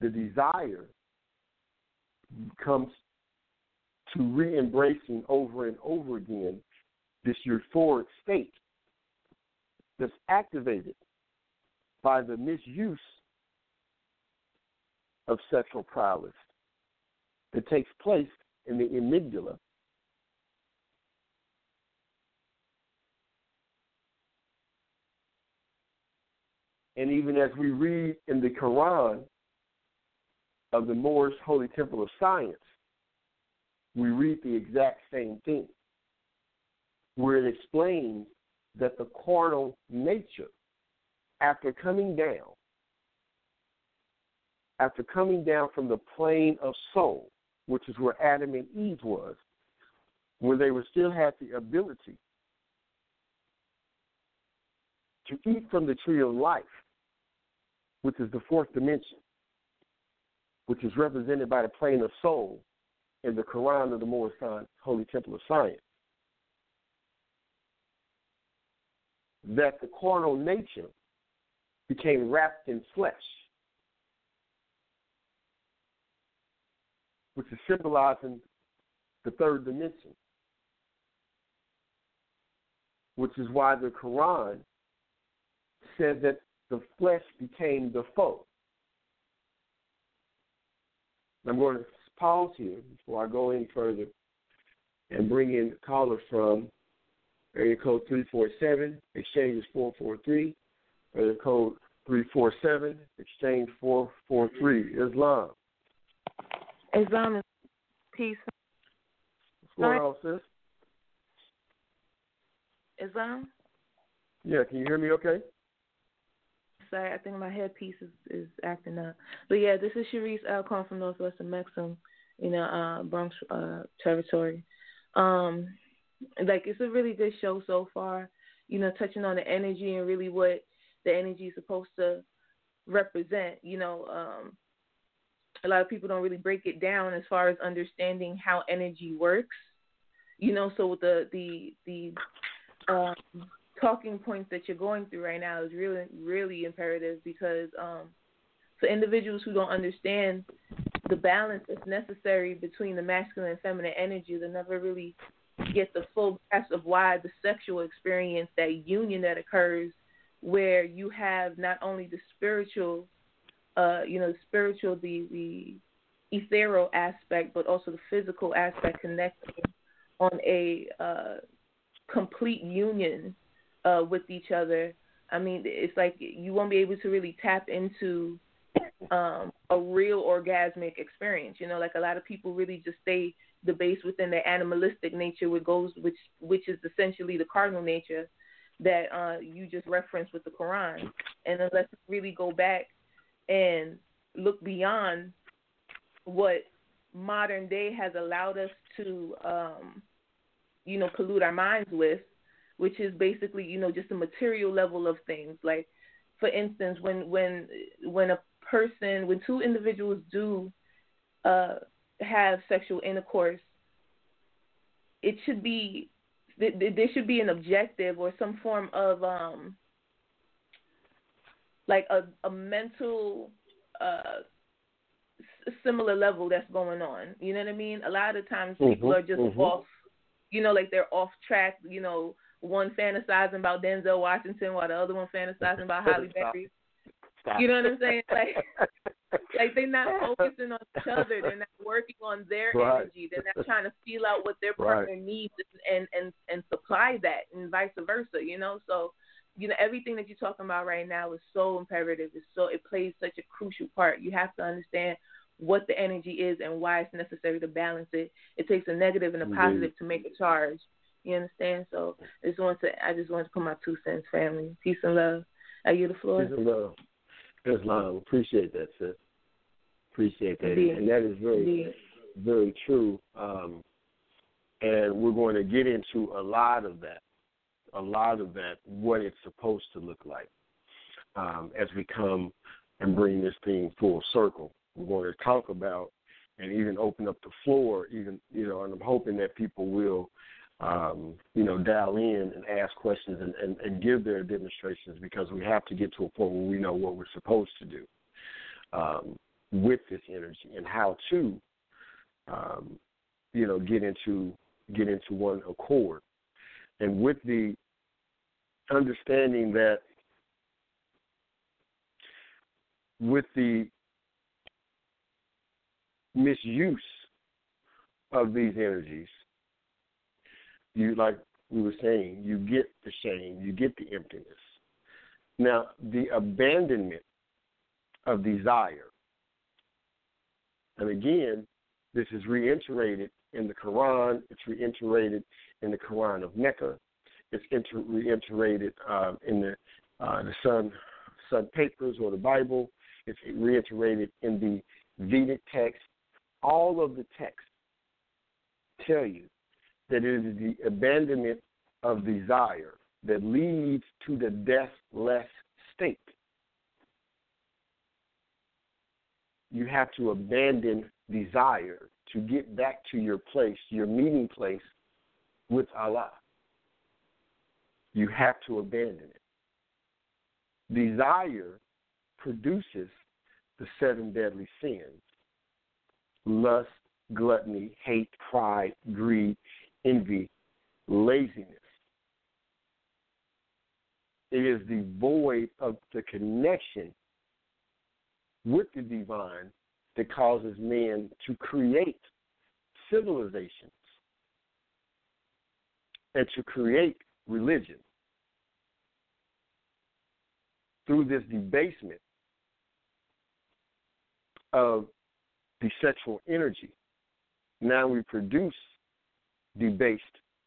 the desire comes to re embracing over and over again this euphoric state that's activated by the misuse of sexual prowess that takes place in the amygdala. And even as we read in the Quran of the Moorish Holy Temple of Science, we read the exact same thing, where it explains that the carnal nature, after coming down, after coming down from the plane of soul, which is where Adam and Eve was, when they were still had the ability to eat from the tree of life, which is the fourth dimension, which is represented by the plane of soul in the Quran of the Moorish Holy Temple of Science. That the carnal nature became wrapped in flesh which is symbolizing the third dimension, which is why the Quran says that the flesh became the foe. I'm going to pause here before I go any further and bring in a caller from area code 347, exchange is 443, area code 347, exchange 443, Islam. Islam is peace. What's going on, sis? Islam? Yeah, can you hear me okay? Sorry, I think my headpiece is, is acting up. But yeah, this is Sharice Alcon from Northwestern Mexham, you know, uh, Bronx uh, territory. Um, like it's a really good show so far. You know, touching on the energy and really what the energy is supposed to represent. You know, um, a lot of people don't really break it down as far as understanding how energy works. You know, so with the the the um, talking points that you're going through right now is really really imperative because um, for individuals who don't understand the balance that's necessary between the masculine and feminine energy, they never really get the full grasp of why the sexual experience, that union that occurs, where you have not only the spiritual uh, you know, spiritual, the the ethereal aspect, but also the physical aspect connecting on a uh, complete union uh, with each other. I mean, it's like you won't be able to really tap into um, a real orgasmic experience. You know, like a lot of people really just stay debased within their animalistic nature, which goes, which which is essentially the cardinal nature that uh, you just referenced with the Quran. And unless you really go back and look beyond what modern day has allowed us to, um, you know, pollute our minds with, which is basically you know just the material level of things. Like for instance, when when when a person when two individuals do uh, have sexual intercourse, it should be there should be an objective or some form of um like a a mental uh similar level that's going on. You know what I mean? A lot of times people Mhm, are just mhm. off you know, like they're off track, you know, one fantasizing about Denzel Washington while the other one fantasizing about Halle Stop. Berry. You know what I'm saying? Like like they're not focusing on each other. They're not working on their Right. energy. They're not trying to feel out what their Right. partner needs and and and supply that, and vice versa. You know, so you know everything that you're talking about right now is so imperative. It's so it plays such a crucial part. You have to understand what the energy is and why it's necessary to balance it. It takes a negative and a positive to make a charge. You understand? So I just want to I just want to put my two cents, family. Peace and love. Are you the floor? Peace and love. Islam. Appreciate that, sis. Appreciate that. Indeed. And that is very, Indeed. very true. Um, and we're going to get into a lot of that, a lot of that, what it's supposed to look like um, as we come and bring this thing full circle. We're going to talk about and even open up the floor, even, you know, and I'm hoping that people will um, you know, dial in and ask questions and, and, and give their demonstrations because we have to get to a point where we know what we're supposed to do um, with this energy and how to, um, you know, get into get into one accord, and with the understanding that with the misuse of these energies you like we were saying, you get the shame, you get the emptiness. Now, the abandonment of desire, and again, this is reiterated in the Quran, it's reiterated in the Quran of Mecca, it's reiterated uh, in the uh, the Sun Sun Papers or the Bible, it's reiterated in the Vedic text. All of the texts tell you that it is the abandonment of desire that leads to the deathless state. You have to abandon desire to get back to your place, your meeting place with Allah. You have to abandon it. Desire produces the seven deadly sins lust, gluttony, hate, pride, greed, envy, laziness. It is the void of the connection with the divine that causes man to create civilizations and to create religion through this debasement of the sexual energy. Now we produce debased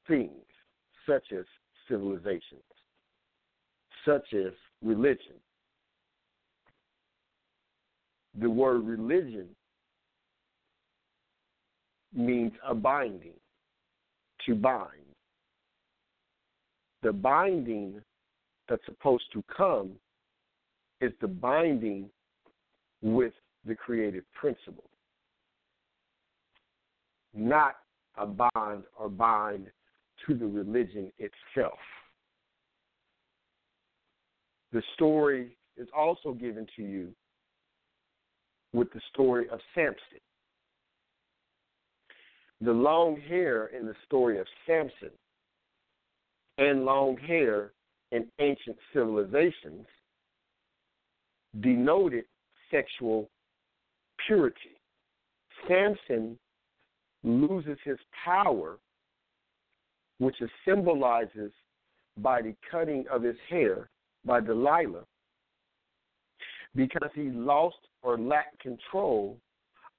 things such as civilizations, such as religion. The word religion means a binding, to bind. The binding that's supposed to come is the binding with the creative principle, not a bond or bind to the religion itself. The story is also given to you with the story of Samson. The long hair in the story of Samson and long hair in ancient civilizations denoted sexual purity. Samson loses his power, which is symbolizes by the cutting of his hair by Delilah, because he lost or lacked control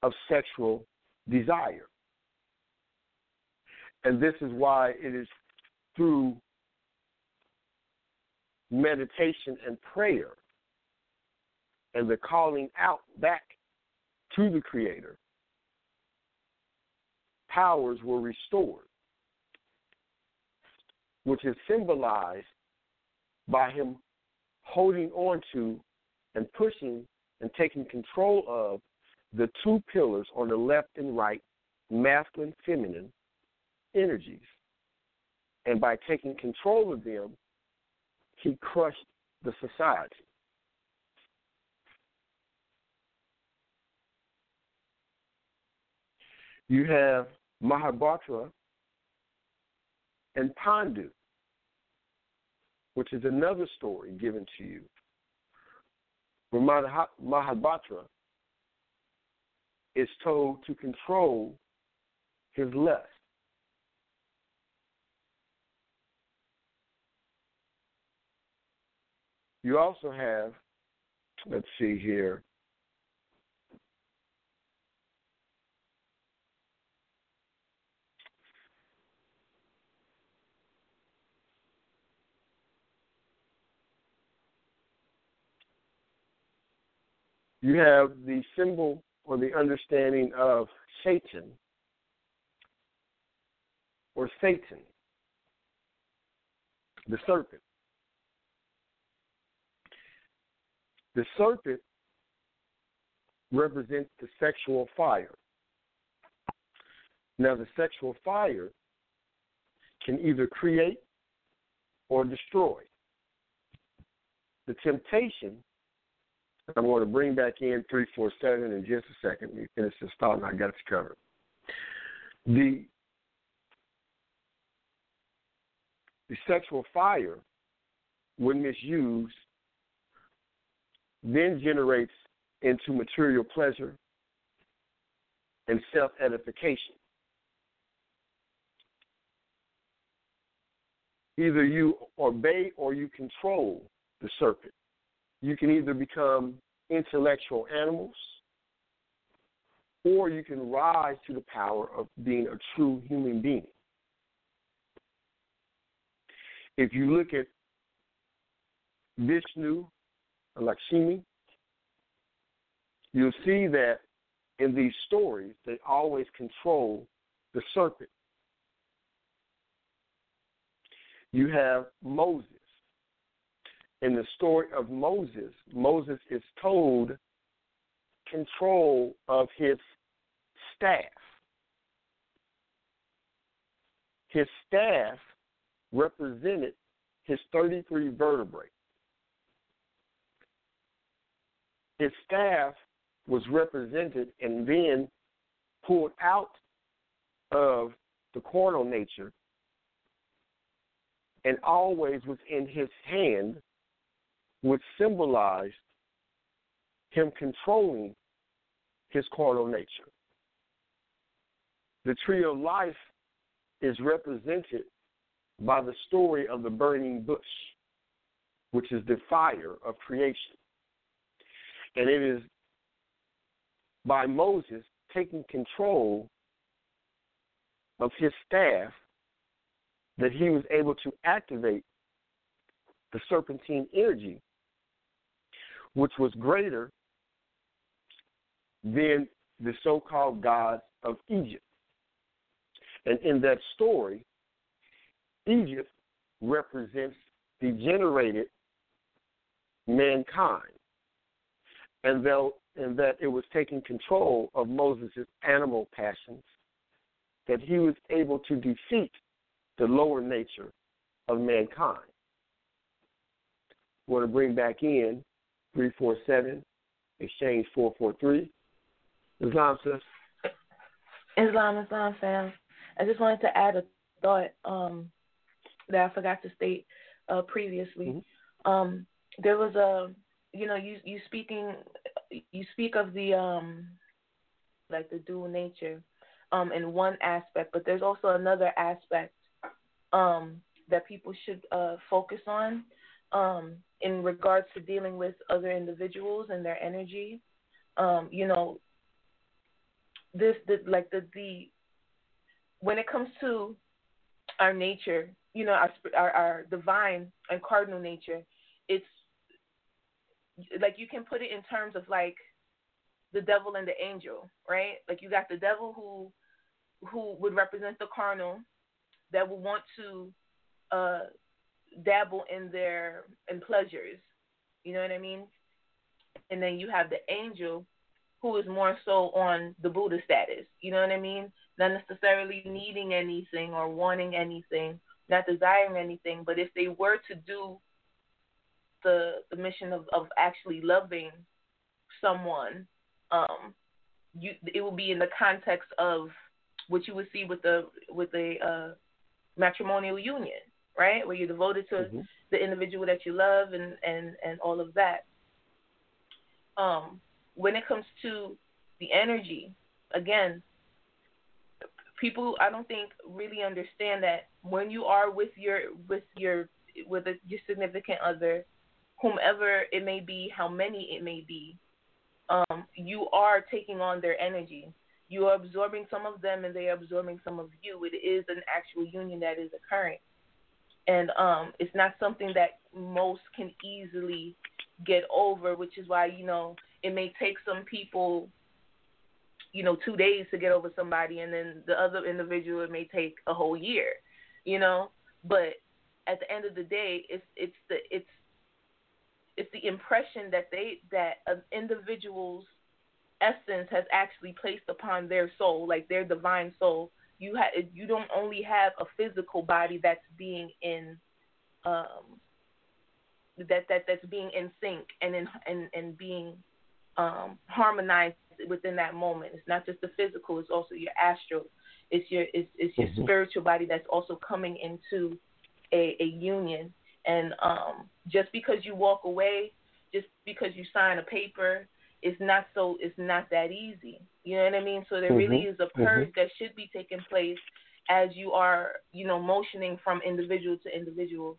of sexual desire. And this is why it is through meditation and prayer and the calling out back to the Creator powers were restored. which is symbolized by him holding on to and pushing and taking control of the two pillars on the left and right, masculine, feminine energies. And by taking control of them, he crushed the society. You have Mahabharata and Pandu, which is another story given to you. Where Mahabharata is told to control his lust. You also have, let's see here, you have the symbol or the understanding of Satan or Satan, the serpent. The serpent represents the sexual fire. Now, the sexual fire can either create or destroy. The temptation, I'm going to bring back in 347 in just a second. Me finish this thought and I got it covered. The, the sexual fire, when misused, then generates into material pleasure and self edification. Either you obey or you control the serpent. You can either become intellectual animals or you can rise to the power of being a true human being. If you look at Vishnu Lakshmi, you'll see that in these stories, they always control the serpent. You have Moses. In the story of Moses, Moses is told control of his staff. His staff represented his 33 vertebrae. his staff was represented and then pulled out of the carnal nature and always was in his hand, which symbolized him controlling his carnal nature. The tree of life is represented by the story of the burning bush, which is the fire of creation. And it is by Moses taking control of his staff that he was able to activate the serpentine energy, which was greater than the so called gods of Egypt. And in that story, Egypt represents degenerated mankind and, and that it was taking control of Moses' animal passions, that he was able to defeat the lower nature of mankind. We want to bring back in 347, exchange 443. Islam says. Islam, Islam fam. I just wanted to add a thought um, that I forgot to state uh, previously. Mm-hmm. Um, there was a you know, you you speaking you speak of the um like the dual nature um in one aspect, but there's also another aspect um that people should uh focus on um in regards to dealing with other individuals and their energy. Um, you know, this the like the the when it comes to our nature, you know, our our, our divine and cardinal nature, it's like you can put it in terms of like the devil and the angel, right? Like you got the devil who who would represent the carnal that would want to uh, dabble in their in pleasures. You know what I mean? And then you have the angel who is more so on the Buddha status. You know what I mean? Not necessarily needing anything or wanting anything, not desiring anything, but if they were to do the the mission of, of actually loving someone, um, you it will be in the context of what you would see with the with a uh, matrimonial union, right? Where you're devoted to Mm-hmm. the individual that you love and and and all of that. Um, when it comes to the energy, again, people I don't think really understand that when you are with your with your with a, your significant other, whomever it may be, how many it may be, um, you are taking on their energy. You are absorbing some of them, and they are absorbing some of you. It is an actual union that is occurring, and um, it's not something that most can easily get over. Which is why you know it may take some people, you know, two days to get over somebody, and then the other individual it may take a whole year. You know, but at the end of the day, it's it's the it's it's the impression that they that an individual's essence has actually placed upon their soul, like their divine soul. You have you don't only have a physical body that's being in um that that that's being in sync and in and and being um harmonized within that moment. It's not just the physical, it's also your astral. It's your it's it's your Mhm. spiritual body that's also coming into a, a union and um just because you walk away, just because you sign a paper, it's not so it's not that easy. You know what I mean? So there really Mhm. is a purge that should be taking place as you are, you know, motioning from individual to individual.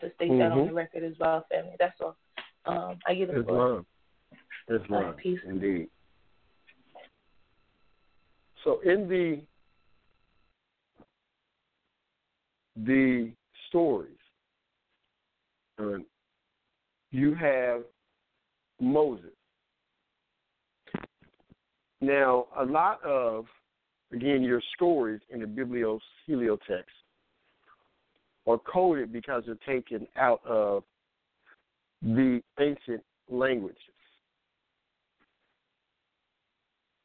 To state that on the record as well, family. That's all. Um, I give the floor. Islam. Islam, Alright, peace. indeed. So in the the stories, uh, you have Moses. Now, a lot of again your stories in the Biblios Heliotext are coded because they're taken out of the ancient languages.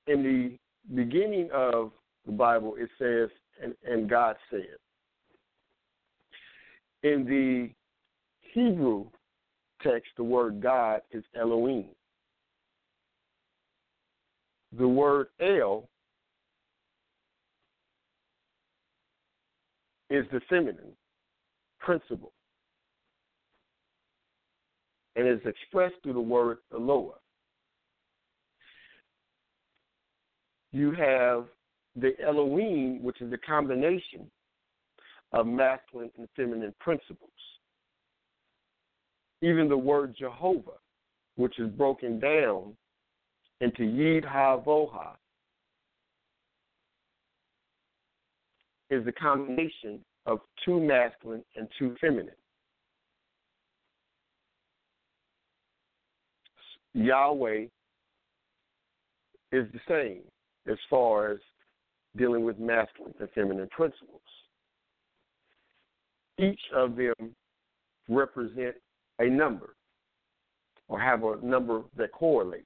In the beginning of the Bible, it says, and, and God said. In the Hebrew text, the word God is Elohim. The word El is the feminine principle and is expressed through the word Eloah. You have the Elohim, which is the combination of masculine and feminine principles. Even the word Jehovah, which is broken down into Yid Ha Voha, is the combination of two masculine and two feminine. Yahweh is the same as far as dealing with masculine and feminine principles. Each of them represent a number or have a number that correlates,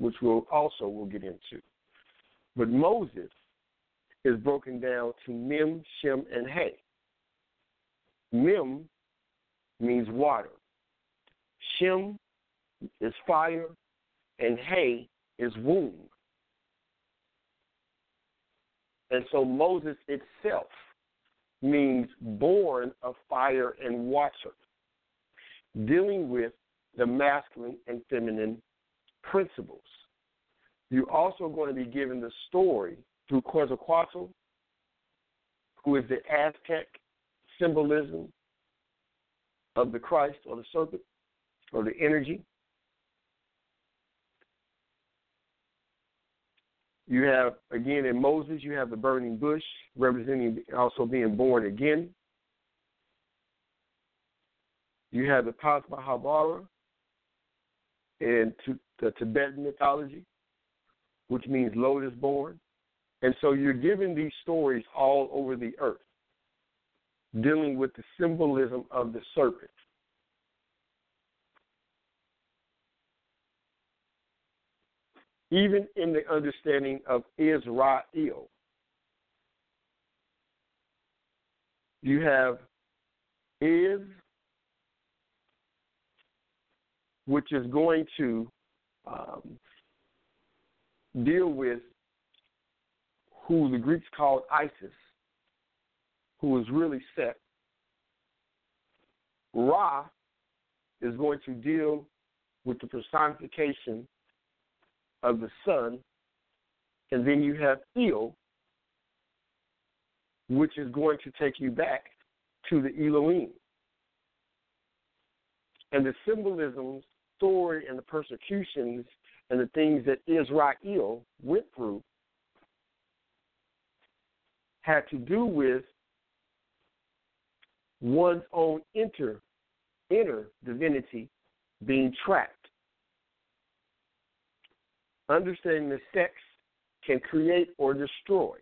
which we'll also we'll get into. But Moses is broken down to Mem, Shem, and Hay. Mem means water. Shem is fire, and Hay is womb. And so Moses itself means born of fire and water, dealing with the masculine and feminine principles. You're also going to be given the story through Quetzalcoatl, who is the Aztec symbolism of the Christ or the serpent or the energy. You have, again, in Moses, you have the burning bush representing also being born again. You have the Padmasambhava in the Tibetan mythology, which means lotus born. And so you're given these stories all over the earth. dealing with the symbolism of the serpent. Even in the understanding of Israel, you have is, which is going to um, deal with who the Greeks called Isis, who is really Set. Ra is going to deal with the personification of the sun, and then you have El, which is going to take you back to the Elohim. And the symbolism, story, and the persecutions and the things that Israel went through had to do with one's own inner inner divinity being trapped. Understanding the sex can create or destroy.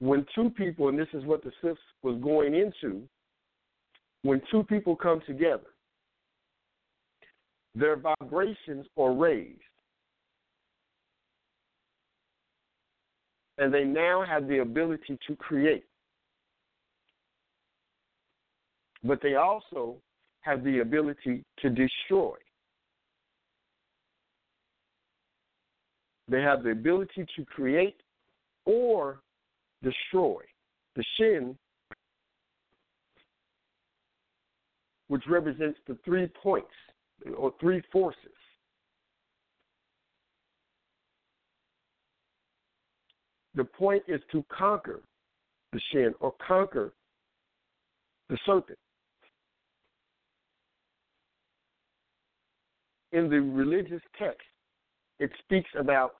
When two people, and this is what the sis was going into, when two people come together, their vibrations are raised. And they now have the ability to create. But they also have the ability to destroy. They have the ability to create or destroy. The shin, which represents the three points or three forces. The point is to conquer the shin or conquer the serpent. In the religious text, it speaks about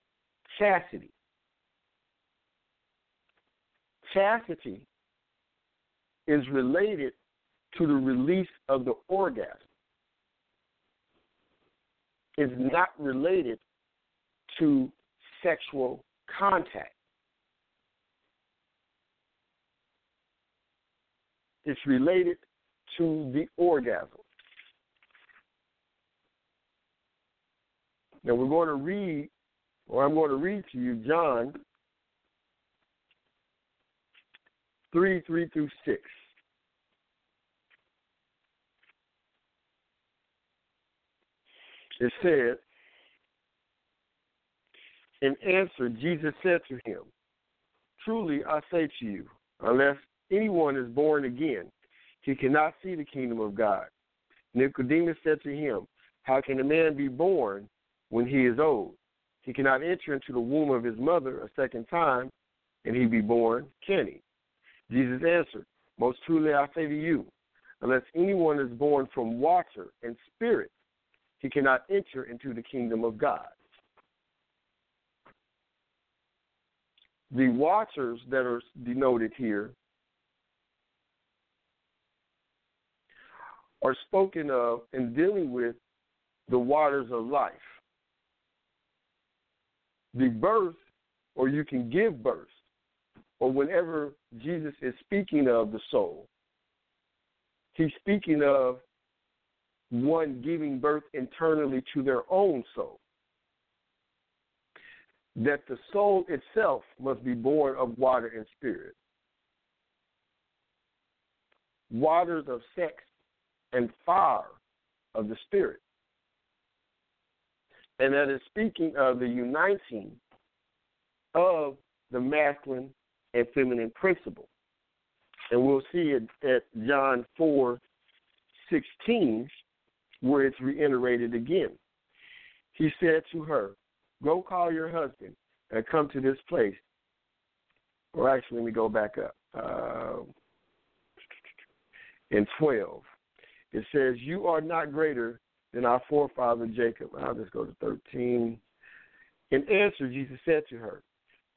chastity. Chastity is related to the release of the orgasm. Is not related to sexual contact. It's related to the orgasm. Now we're going to read, or I'm going to read to you John 3 3 through 6. It said, In answer, Jesus said to him, Truly I say to you, unless anyone is born again, he cannot see the kingdom of God. Nicodemus said to him, How can a man be born when he is old? He cannot enter into the womb of his mother a second time and he be born, can he? Jesus answered, Most truly I say to you, unless anyone is born from water and spirit, he cannot enter into the kingdom of God. The watchers that are denoted here are spoken of in dealing with the waters of life. The birth, or you can give birth, or whenever Jesus is speaking of the soul, he's speaking of one giving birth internally to their own soul. That the soul itself must be born of water and spirit. Waters of sex and fire of the spirit. And that is speaking of the uniting of the masculine and feminine principle. And we'll see it at John 4 16, where it's reiterated again. He said to her, Go call your husband and come to this place. Or actually, let me go back up. Uh, in 12, it says, You are not greater than our forefather Jacob. I'll just go to 13. In answer, Jesus said to her,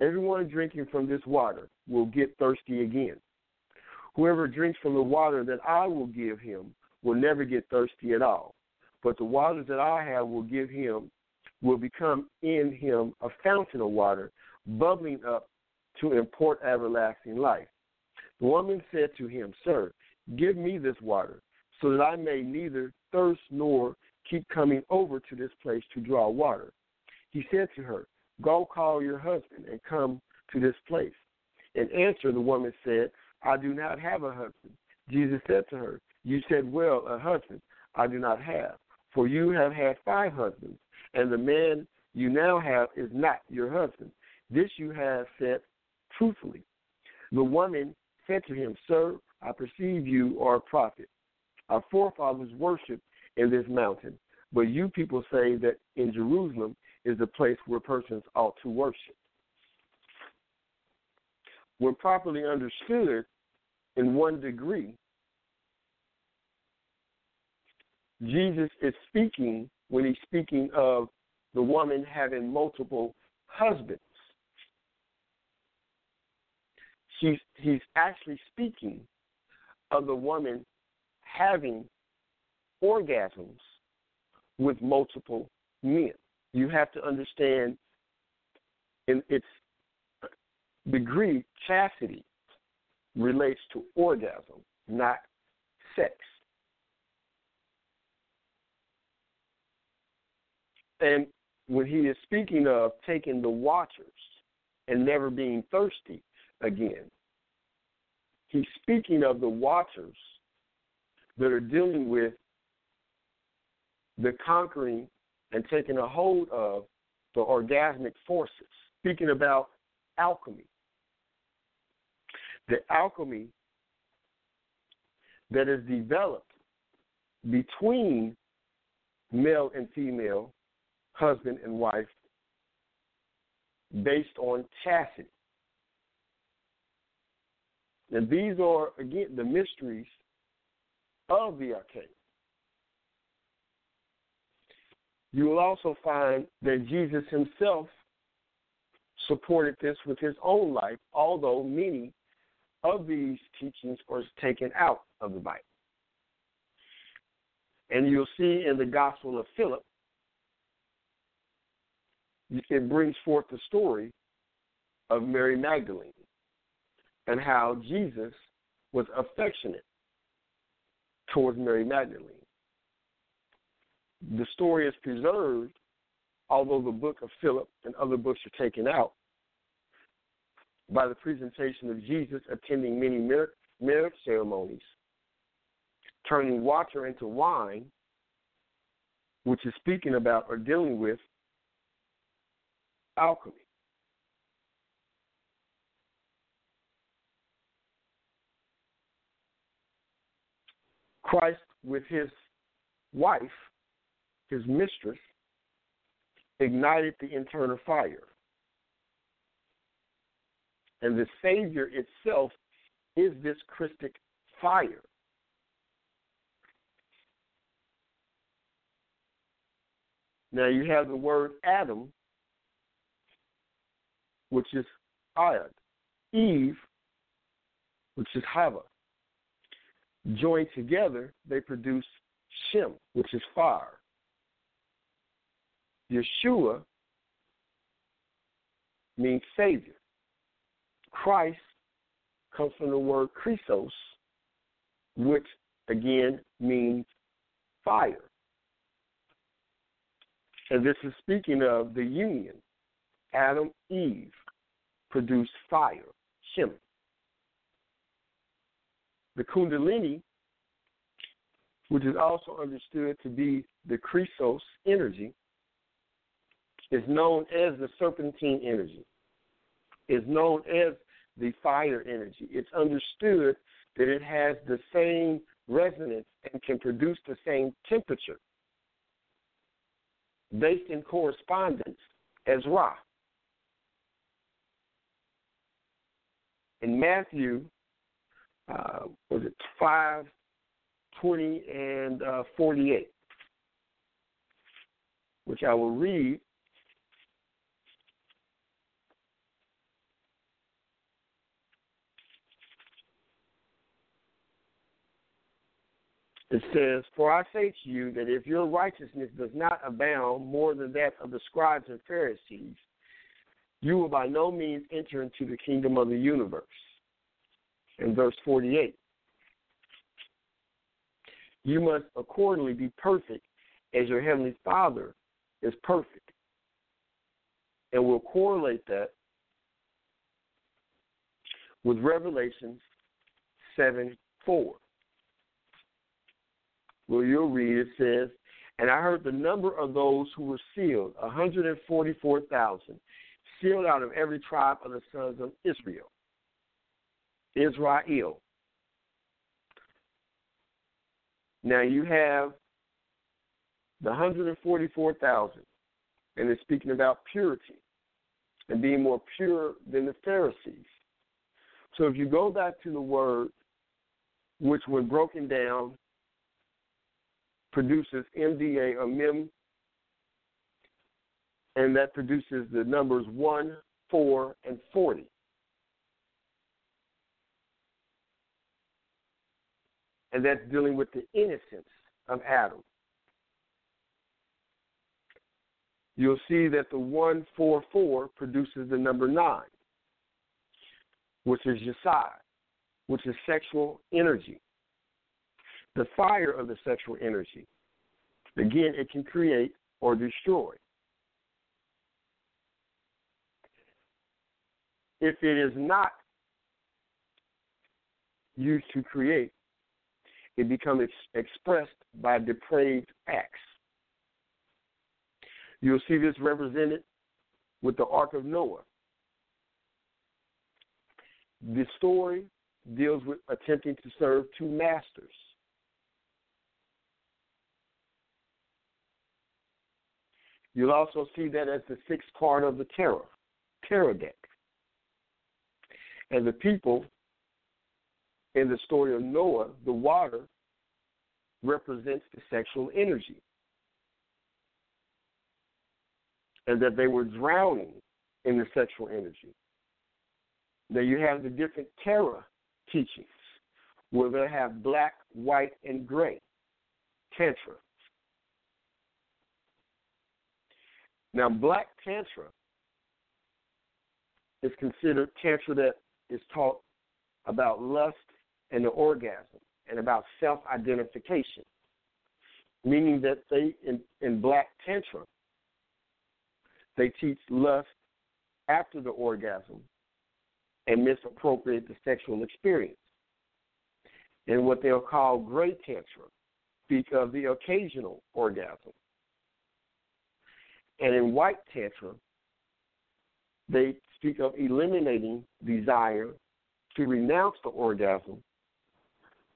Everyone drinking from this water will get thirsty again. Whoever drinks from the water that I will give him will never get thirsty at all. But the waters that I have will give him will become in him a fountain of water, bubbling up to import everlasting life. The woman said to him, Sir, give me this water, so that I may neither thirst nor keep coming over to this place to draw water. He said to her, Go call your husband and come to this place. In answer, the woman said, I do not have a husband. Jesus said to her, You said, Well, a husband I do not have, for you have had five husbands, and the man you now have is not your husband. This you have said truthfully. The woman said to him, Sir, I perceive you are a prophet. Our forefathers worshipped in this mountain, but you people say that in Jerusalem is the place where persons ought to worship. When properly understood in one degree, Jesus is speaking when he's speaking of the woman having multiple husbands. He's, he's actually speaking of the woman having orgasms with multiple men. You have to understand in its degree, chastity relates to orgasm, not sex. And when he is speaking of taking the watchers and never being thirsty again, he's speaking of the watchers that are dealing with the conquering and taking a hold of the orgasmic forces. Speaking about alchemy. The alchemy that is developed between male and female, husband and wife, based on chastity. And these are, again, the mysteries of the arcade. You will also find that Jesus himself supported this with his own life, although many of these teachings are taken out of the Bible. And you'll see in the Gospel of Philip, it brings forth the story of Mary Magdalene and how Jesus was affectionate towards Mary Magdalene. The story is preserved, although the book of Philip and other books are taken out, by the presentation of Jesus attending many marriage ceremonies, turning water into wine, which is speaking about or dealing with alchemy. Christ, with his wife, his mistress, ignited the internal fire. And the Savior itself is this Christic fire. Now you have the word Adam, which is Iod, Eve, which is Hava. Joined together, they produce Shem, which is fire. Yeshua means Savior. Christ comes from the word Christos, which again means fire. And this is speaking of the union. Adam, Eve produced fire, Shem. The Kundalini, which is also understood to be the Christos energy, is known as the serpentine energy is known as the fire energy. It's understood that it has the same resonance and can produce the same temperature based in correspondence as Ra. In Matthew, uh, was it 5, 20, and uh, 48, which I will read. It says, For I say to you that if your righteousness does not abound more than that of the scribes and Pharisees, you will by no means enter into the kingdom of the universe. In verse 48, you must accordingly be perfect as your heavenly Father is perfect. And we'll correlate that with Revelation 7 4. Well, you'll read it says, And I heard the number of those who were sealed, 144,000, sealed out of every tribe of the sons of Israel. Israel. Now you have the 144,000, and it's speaking about purity and being more pure than the Pharisees. So if you go back to the word, which when broken down produces MDA or MEM, and that produces the numbers 1, 4, and 40. And that's dealing with the innocence of Adam. You'll see that the 144 produces the number 9 which is Yesod, which is sexual energy, the fire of the sexual energy. Again, it can create or destroy. If it is not used to create, it becomes expressed by depraved acts. You'll see this represented with the Ark of Noah. The story deals with attempting to serve two masters. You'll also see that as the sixth card of the tarot, tarot deck. And the people in the story of Noah, the water represents the sexual energy. And that they were drowning in the sexual energy. Now you have the different Terra teachings, where they have black, white, and gray Tantra. Now, black Tantra is considered Tantra that is taught about lust and the orgasm and about self identification, meaning that they, in, in black Tantra, they teach lust after the orgasm and misappropriate the sexual experience. And what they'll call gray tantra speak of the occasional orgasm. And in white tantra, they speak of eliminating desire to renounce the orgasm,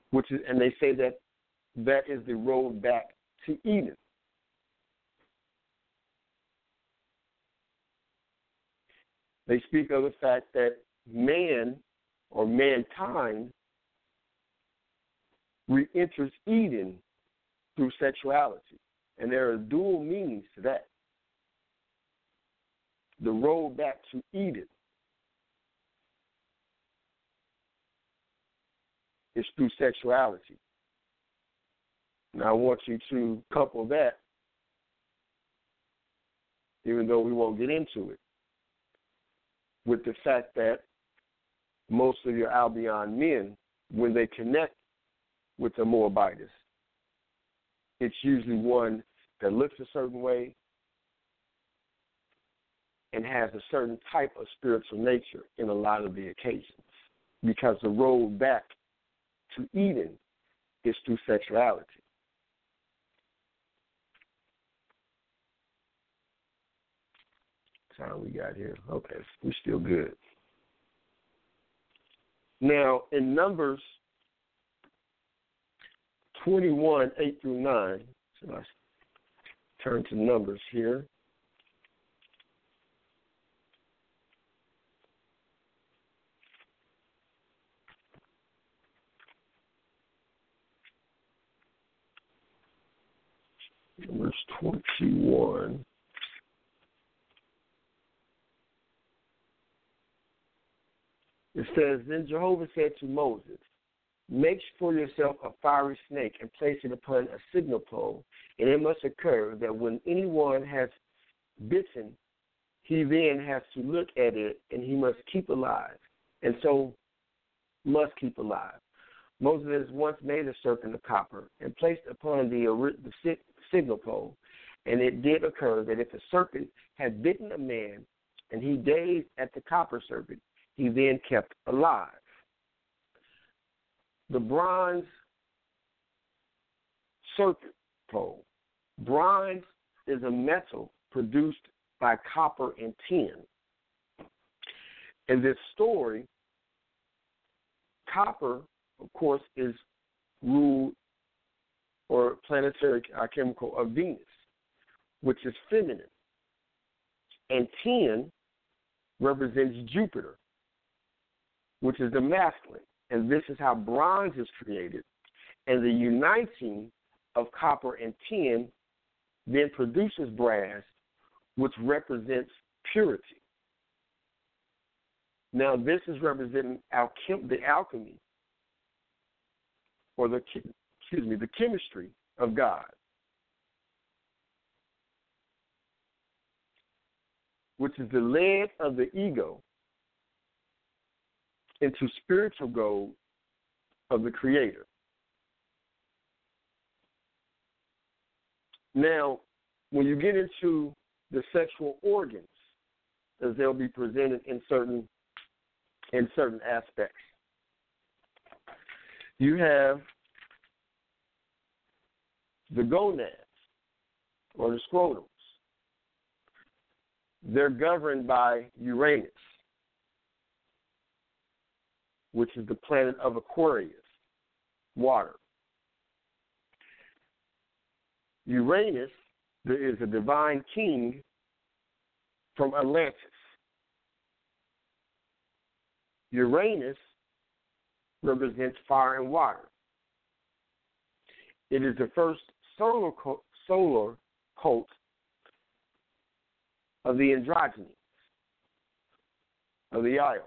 which is, and they say that that is the road back to Eden. They speak of the fact that man or mankind re enters Eden through sexuality. And there are dual meanings to that. The road back to Eden is through sexuality. Now, I want you to couple that, even though we won't get into it, with the fact that most of your Albion men, when they connect with the Moabites, it's usually one that looks a certain way and has a certain type of spiritual nature in a lot of the occasions. Because the road back to Eden is through sexuality. How we got here. Okay, we're still good. Now, in Numbers 21, 8 through 9, so I turn to Numbers here. Numbers 21. It says, Then Jehovah said to Moses, Make for yourself a fiery snake and place it upon a signal pole, and it must occur that when anyone has bitten he then has to look at it and he must keep alive. And so must keep alive. Moses once made a serpent of copper and placed upon the, the signal pole, and it did occur that if a serpent had bitten a man and he gazed at the copper serpent, he then kept alive. The bronze serpent pole. Bronze is a metal produced by copper and tin. In this story, copper, of course, is ruled or planetary chemical of Venus, which is feminine. And tin represents Jupiter, which is the masculine. And this is how bronze is created. And the uniting of copper and tin then produces brass, which represents purity. Now, this is representing alchem- the alchemy, or the excuse me, the chemistry of God, which is the lead of the ego into spiritual gold of the Creator. Now, when you get into the sexual organs, as they'll be presented in certain in certain aspects, you have the gonads or the scrotums. They're governed by Uranus, which is the planet of Aquarius, water. Uranus is a divine king from Atlantis. Uranus represents fire and water. It is the first solar cult, solar cult of the androgyny of the Io.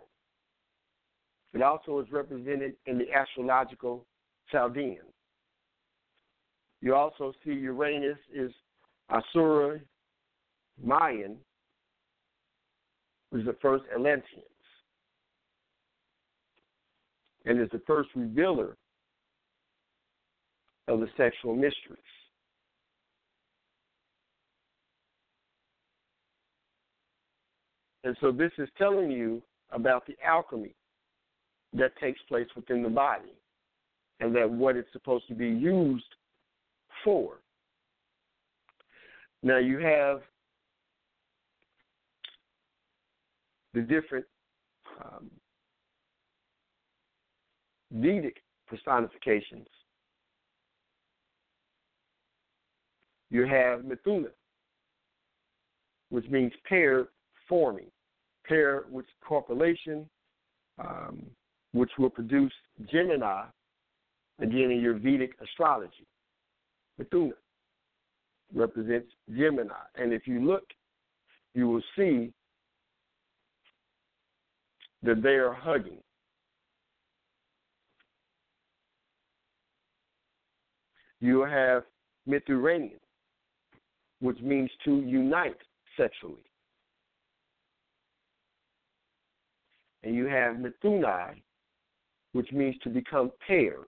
It also is represented in the astrological Chaldean. You also see Uranus is Asura Mayan, was the first Atlanteans, and is the first revealer of the sexual mysteries. And so this is telling you about the alchemy that takes place within the body and that what it's supposed to be used for. Now you have the different um, Vedic personifications. You have Mithuna, which means pair forming, pair which correlation, um, which will produce Gemini, again in your Vedic astrology. Mithuna represents Gemini. And if you look, you will see that they are hugging. You have Mithuranian, which means to unite sexually. And you have Mithunai, which means to become paired.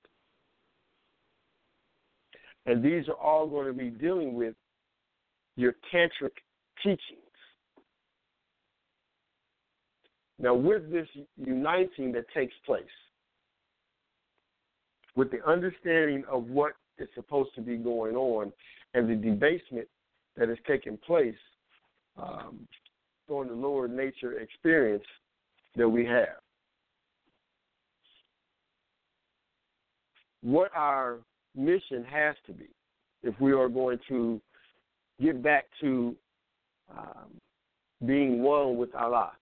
And these are all going to be dealing with your tantric teachings. Now, with this uniting that takes place, with the understanding of what is supposed to be going on and the debasement that is taking place um, during the lower nature experience that we have. What our mission has to be if we are going to get back to um, being one with Allah.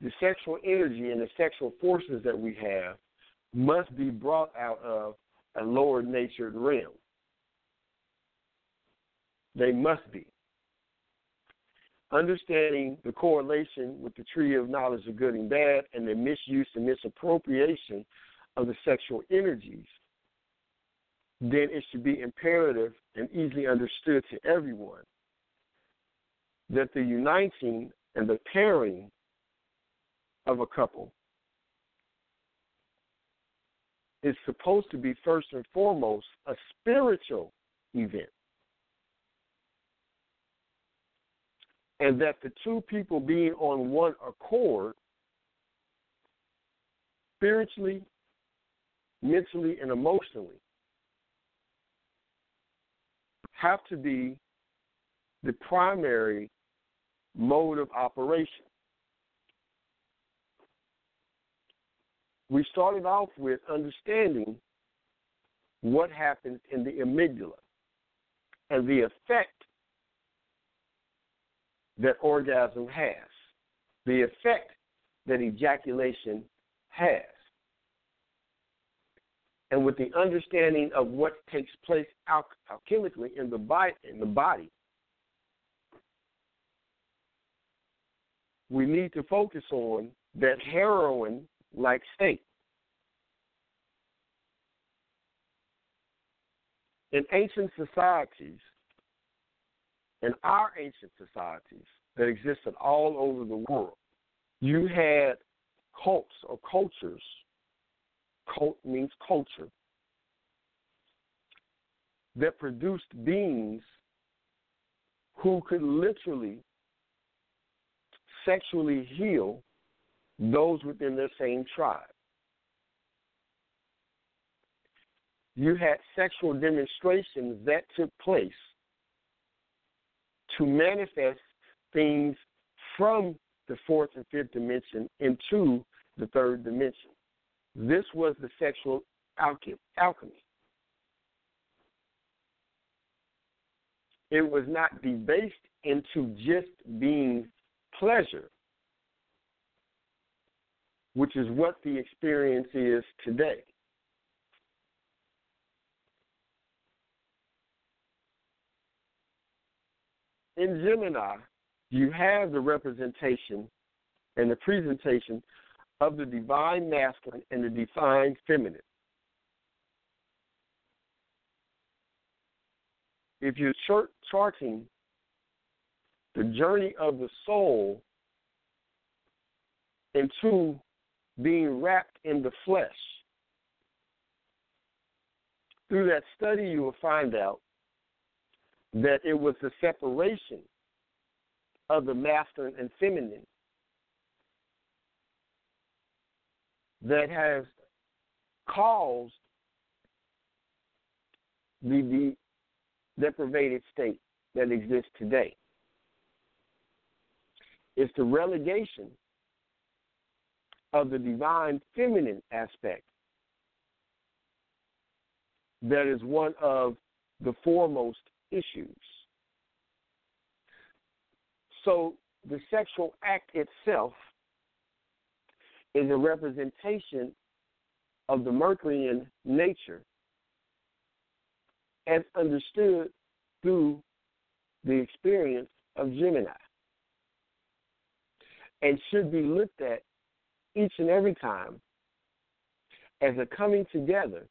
The sexual energy and the sexual forces that we have must be brought out of a lower natured realm. They must be. Understanding the correlation with the tree of knowledge of good and bad and the misuse and misappropriation of the sexual energies, then it should be imperative and easily understood to everyone that the uniting and the pairing of a couple is supposed to be first and foremost a spiritual event. And that the two people being on one accord, spiritually, mentally, and emotionally, have to be the primary mode of operation. We started off with understanding what happens in the amygdala and the effect that orgasm has, the effect that ejaculation has. And with the understanding of what takes place alchemically in the in the body, we need to focus on that heroin like state. In ancient societies, in our ancient societies that existed all over the world, you had cults or cultures. Cult means culture. That produced beings who could literally sexually heal those within their same tribe. You had sexual demonstrations that took place to manifest things from the fourth and fifth dimension into the third dimension. This was the sexual alchemy. It was not debased into just being pleasure, which is what the experience is today. In Gemini, you have the representation and the presentation of the divine masculine and the divine feminine. If you're charting the journey of the soul into being wrapped in the flesh. Through that study, you will find out that it was the separation of the masculine and feminine that has caused the, the deprivated state that exists today. It's the relegation of the divine feminine aspect that is one of the foremost issues. So the sexual act itself is a representation of the Mercurian nature as understood through the experience of Gemini and should be looked at each and every time as a coming together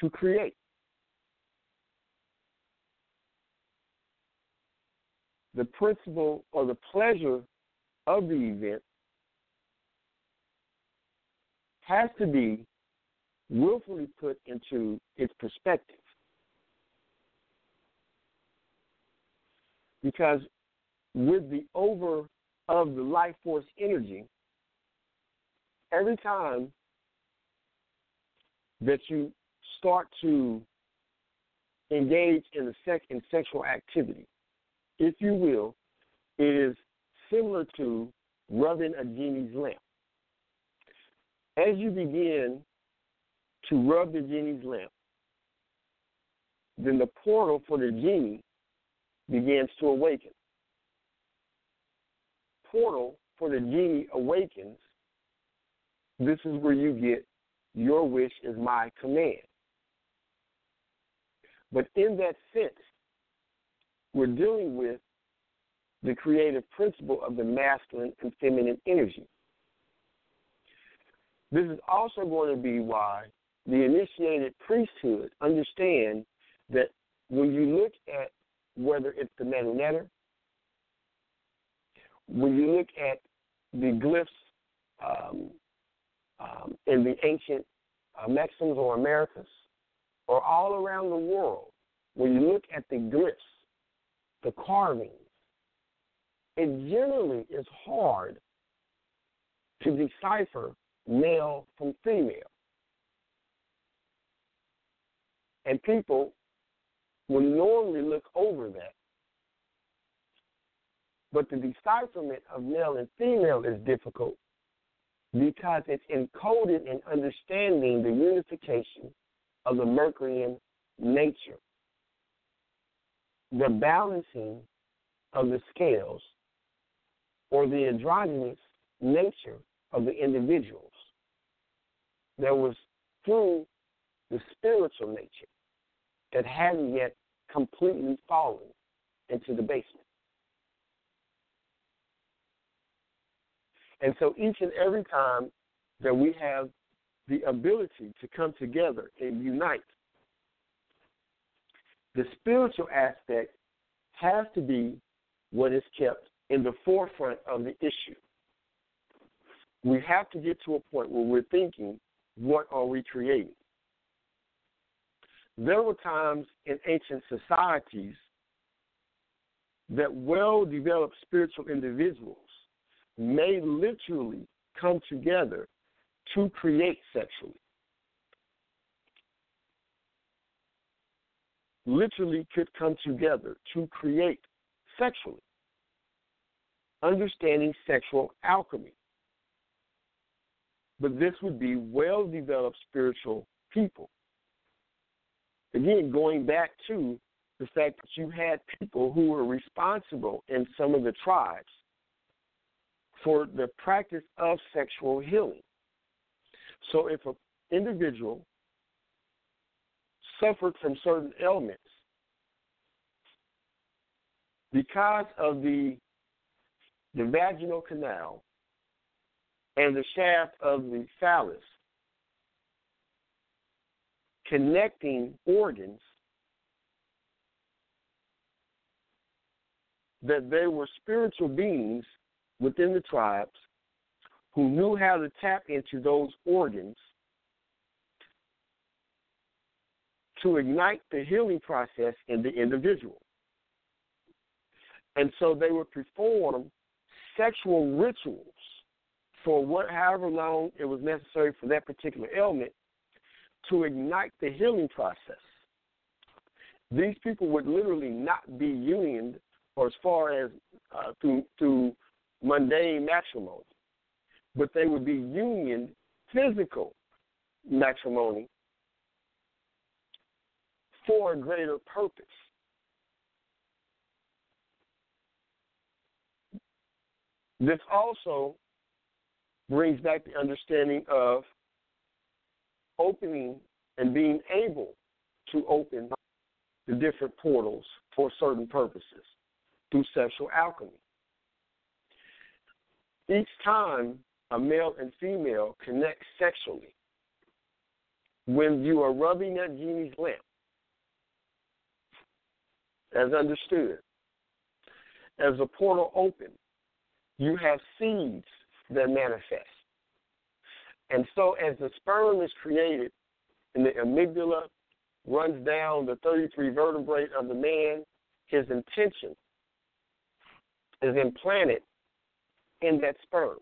to create. The principle or the pleasure of the event has to be willfully put into its perspective. Because with the over of the life force energy, every time that you start to engage in the sex in sexual activity, if you will, is similar to rubbing a genie's lamp. As you begin to rub the genie's lamp, then the portal for the genie begins to awaken portal for the genie awakens, this is where you get your wish is my command. But in that sense, we're dealing with the creative principle of the masculine and feminine energy. This is also going to be why the initiated priesthood understand that when you look at whether it's the Medu Neter when you look at the glyphs um, um, in the ancient uh, Mexicans or Americas, or all around the world, when you look at the glyphs, the carvings, it generally is hard to decipher male from female. And people will normally look over that. But the decipherment of male and female is difficult because it's encoded in understanding the unification of the Mercurian nature, the balancing of the scales, or the androgynous nature of the individuals that was through the spiritual nature that hadn't yet completely fallen into the basement. And so each and every time that we have the ability to come together and unite, the spiritual aspect has to be what is kept in the forefront of the issue. We have to get to a point where we're thinking, what are we creating? There were times in ancient societies that well developed spiritual individuals may literally come together to create sexually. Literally could come together to create sexually. Understanding sexual alchemy. But this would be well developed spiritual people. Again, going back to the fact that you had people who were responsible in some of the tribes for the practice of sexual healing. So if an individual suffered from certain ailments because of the the vaginal canal and the shaft of the phallus connecting organs that they were spiritual beings within the tribes who knew how to tap into those organs to ignite the healing process in the individual. And so they would perform sexual rituals for what however long it was necessary for that particular ailment to ignite the healing process. These people would literally not be unioned or as far as uh, through through mundane matrimony, but they would be union physical matrimony for a greater purpose. This also brings back the understanding of opening and being able to open the different portals for certain purposes through sexual alchemy. Each time a male and female connect sexually, when you are rubbing that genie's lamp, as understood, as the portal opens, you have seeds that manifest. And so, as the sperm is created and the amygdala runs down the 33 vertebrae of the man, his intention is implanted in that sperm.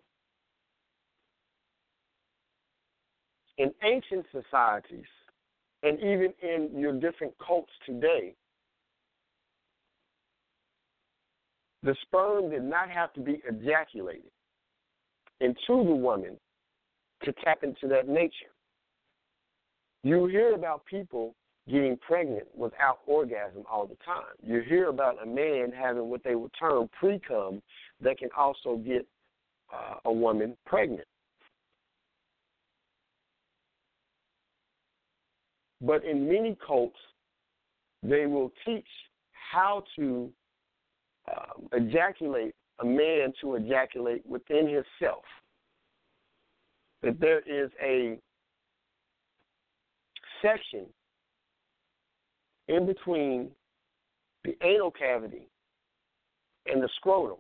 In ancient societies, and even in your different cults today, the sperm did not have to be ejaculated into the woman to tap into that nature. You hear about people getting pregnant without orgasm all the time. You hear about a man having what they would term pre-cum that can also get uh, a woman pregnant. But in many cults, they will teach how to um, ejaculate a man to ejaculate within himself. That there is a section in between the anal cavity and the scrotum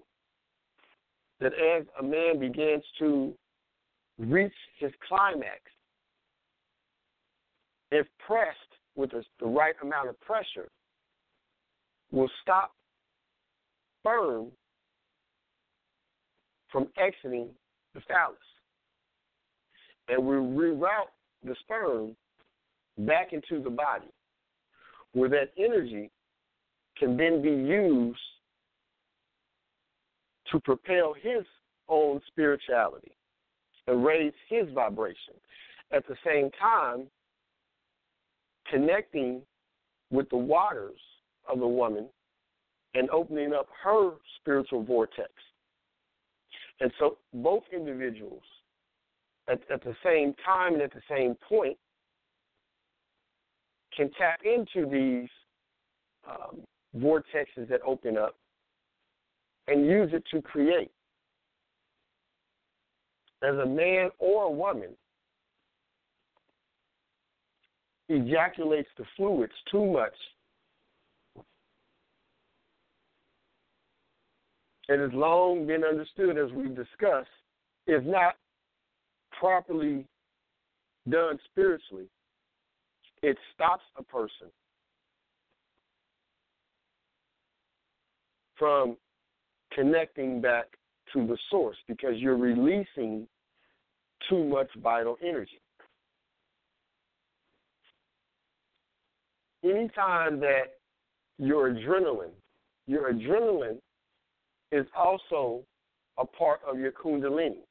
that as a man begins to reach his climax, if pressed with the, right amount of pressure, will stop sperm from exiting the phallus. And we reroute the sperm back into the body, where that energy can then be used to propel his own spirituality and raise his vibration. At the same time, connecting with the waters of the woman and opening up her spiritual vortex. And so both individuals at, at the same time and at the same point can tap into these um, vortexes that open up and use it to create. As a man or a woman ejaculates the fluids too much, it has long been understood, as we've discussed, if not properly done spiritually, it stops a person from connecting back to the source because you're releasing too much vital energy. Anytime that your adrenaline, your adrenaline is also a part of your kundalini.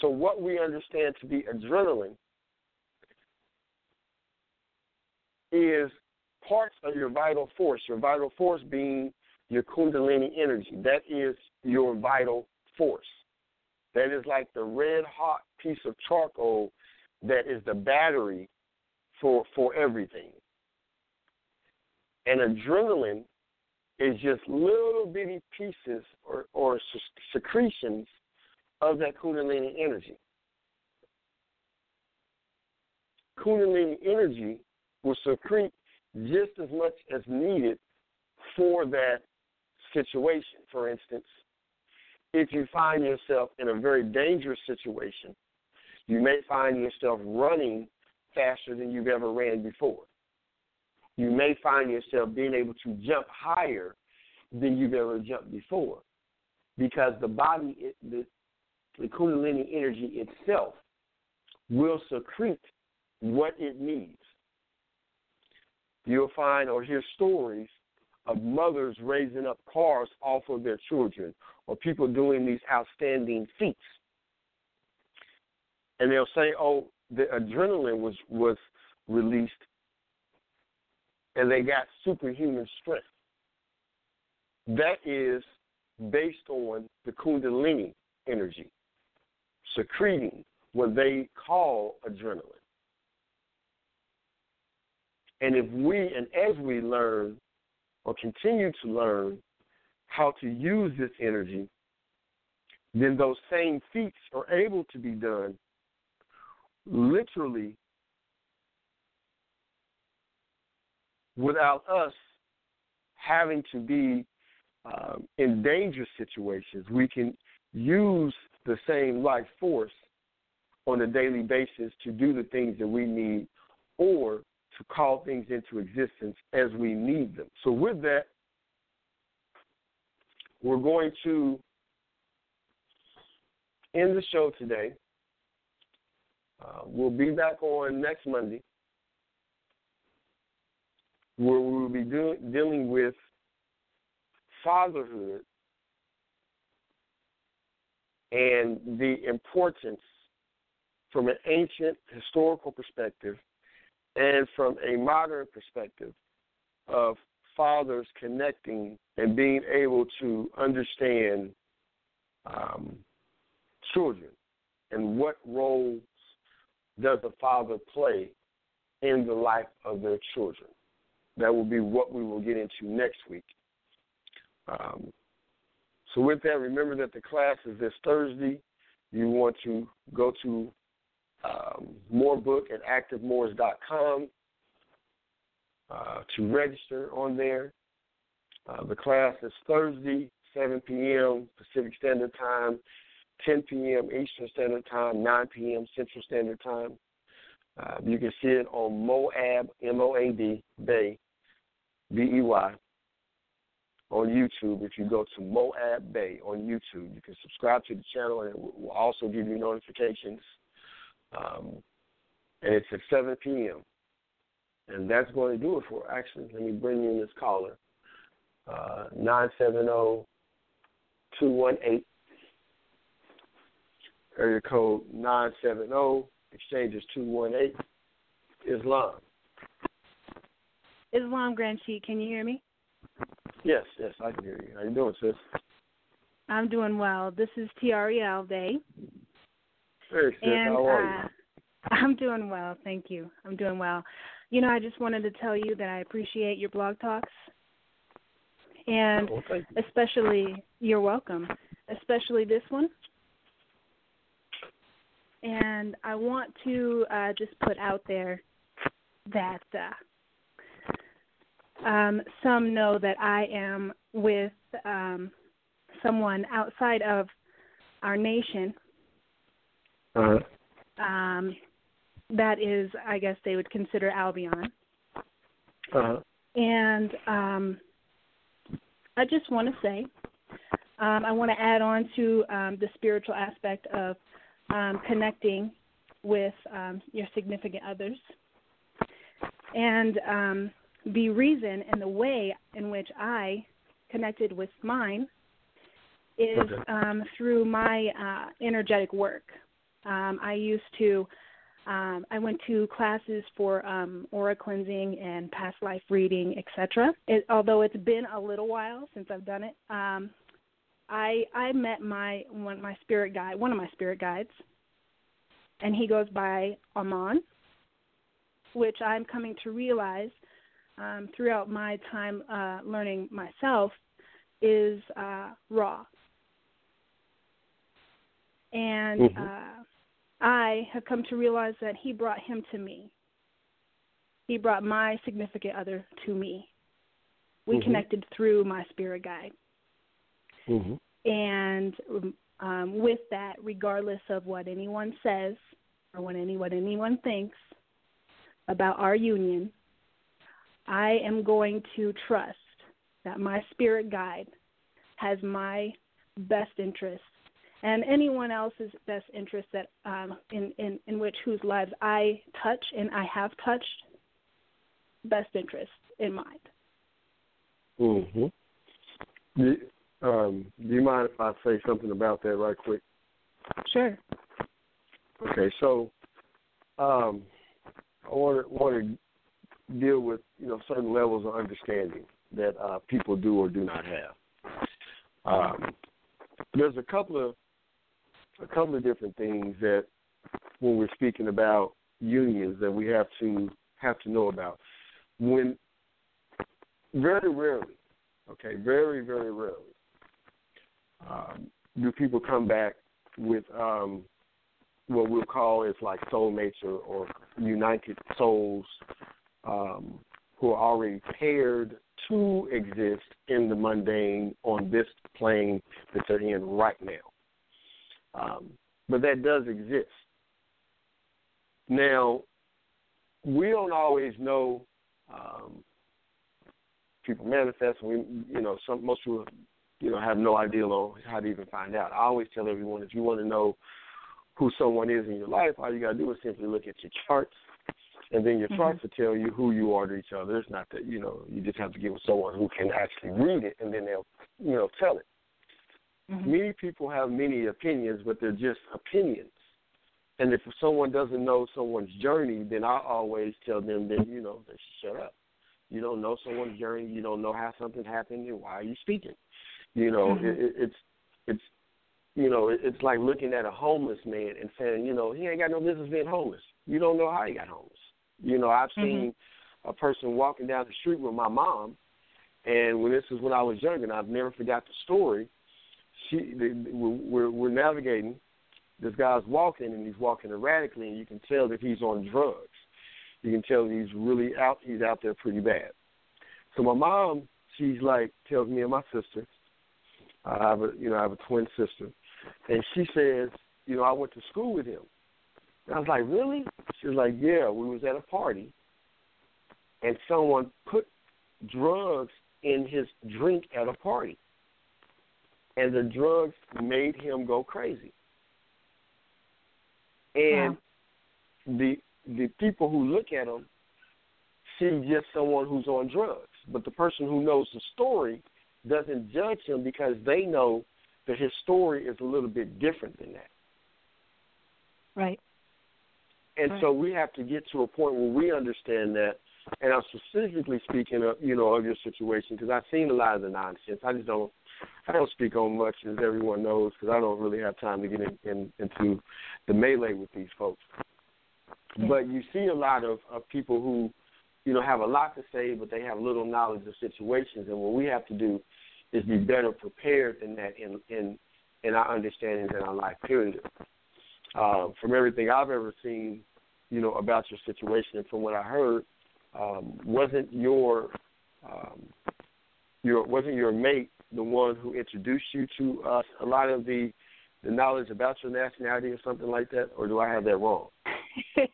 So, what we understand to be adrenaline is parts of your vital force, your vital force being your kundalini energy. That is your vital force. That is like the red hot piece of charcoal that is the battery for for everything. And adrenaline is just little bitty pieces or, or secretions of that Kundalini energy. Kundalini energy will secrete just as much as needed for that situation. For instance, if you find yourself in a very dangerous situation, you may find yourself running faster than you've ever ran before. You may find yourself being able to jump higher than you've ever jumped before because the body, the, the Kundalini energy itself, will secrete what it needs. You'll find or hear stories of mothers raising up cars off of their children or people doing these outstanding feats. And they'll say, oh, the adrenaline was, was released and they got superhuman strength. That is based on the Kundalini energy, secreting what they call adrenaline. And if we, and as we learn or continue to learn how to use this energy, then those same feats are able to be done literally without us having to be um, in dangerous situations. We can use the same life force on a daily basis to do the things that we need or to call things into existence as we need them. So, with that, we're going to end the show today. Uh, we'll be back on next Monday where we will be do- dealing with fatherhood and the importance from an ancient historical perspective and from a modern perspective of fathers connecting and being able to understand um, children and what roles does a father play in the life of their children. That will be what we will get into next week. Um, so, with that, remember that the class is this Thursday. You want to go to um, Moorbook at activemoors.com uh, to register on there. Uh, the class is Thursday, 7 p.m. Pacific Standard Time, 10 p.m. Eastern Standard Time, 9 p.m. Central Standard Time. Uh, you can see it on Moad, M-O-A-D, Bey, B-E-Y, on YouTube. If you go to Moad Bey on YouTube, you can subscribe to the channel, and it will also give you notifications. Um, and it's at 7 p.m. And that's going to do it for. Actually, let me bring in this caller. Uh, 970 218 area code 970 exchange is 218 Islam. Islam Grand Sheik, can you hear me? Yes, yes, I can hear you. How you doing, sis? I'm doing well. This is Tiari Alday. Hey, sis, and how are uh, I'm doing well, thank you. I'm doing well. You know, I just wanted to tell you that I appreciate your blog talks. And? Well, thank you. especially you're welcome. Especially this one. And I want to uh, just put out there that uh, um, some know that I am with um, someone outside of our nation. Uh-huh. Um, that is, I guess they would consider Albion. Uh-huh. And um, I just want to say, um, I want to add on to um, the spiritual aspect of um, connecting with um, your significant others. And um, the reason and the way in which I connected with mine is um, through my uh, energetic work. Um, I used to, um, I went to classes for um, aura cleansing and past life reading, etc. It, although it's been a little while since I've done it, um, I I met my one my spirit guide, one of my spirit guides, and he goes by Aman, which I'm coming to realize um, throughout my time uh, learning myself is uh, Ra. And Mhm. uh, I have come to realize that he brought him to me. He brought my significant other to me. We Mhm. connected through my spirit guide Mm-hmm. and um, with that, regardless of what anyone says or what any what anyone thinks about our union, I am going to trust that my spirit guide has my best interest and anyone else's best interest that um, in, in in which whose lives I touch and I have touched best interest in mind. Mm-hmm. Do, um, do you mind if I say something about that right quick? Sure. Okay, so um, I want to want to deal with you know certain levels of understanding that uh, people do or do not have. Um, there's a couple of a couple of different things that when we're speaking about unions that we have to have to know about. When very rarely, okay, very very rarely, um, do people come back with um, what we'll call is like soulmates or, or united souls um, who are already paired to exist in the mundane on this plane that they're in right now. Um, but that does exist. Now, we don't always know. Um, people manifest. We, you know, some most people, you know, have no idea on how to even find out. I always tell everyone if you want to know who someone is in your life, all you gotta do is simply look at your charts, and then your Mhm. charts will tell you who you are to each other. It's not that you know you just have to get with someone who can actually read it, and then they'll, you know, tell it. Mhm. Many people have many opinions, but they're just opinions. And if someone doesn't know someone's journey, then I always tell them that you know they should shut up. You don't know someone's journey. You don't know how something happened, and why are you speaking? You know, Mhm. it, it, it's it's you know it, it's like looking at a homeless man and saying, you know, he ain't got no business being homeless. You don't know how he got homeless. You know, I've seen a person walking down the street with my mom, and when this is when I was younger, and I've never forgot the story. She, we're we're navigating. This guy's walking, and he's walking erratically, and you can tell that he's on drugs. You can tell he's really out. He's out there pretty bad. So my mom, she's like, tells me and my sister, I have a you know I have a twin sister, and she says, you know, I went to school with him. And I was like, really? She was like, yeah. We was at a party, and someone put drugs in his drink at a party, and the drugs made him go crazy. And wow. the the people who look at him see just someone who's on drugs, but the person who knows the story doesn't judge him because they know that his story is a little bit different than that. Right. And right. so we have to get to a point where we understand that. And I'm specifically speaking of you know of your situation because I've seen a lot of the nonsense. I just don't I don't speak on much as everyone knows because I don't really have time to get in, in, into the melee with these folks. But you see a lot of, of people who you know, have a lot to say, but they have little knowledge of situations. And what we have to do is be better prepared than that in in, in our understandings in our life period. Um, from everything I've ever seen, you know, about your situation and from what I heard, um, wasn't your um, your wasn't your mate the one who introduced you to us a lot of the the knowledge about your nationality or something like that, or do I have that wrong?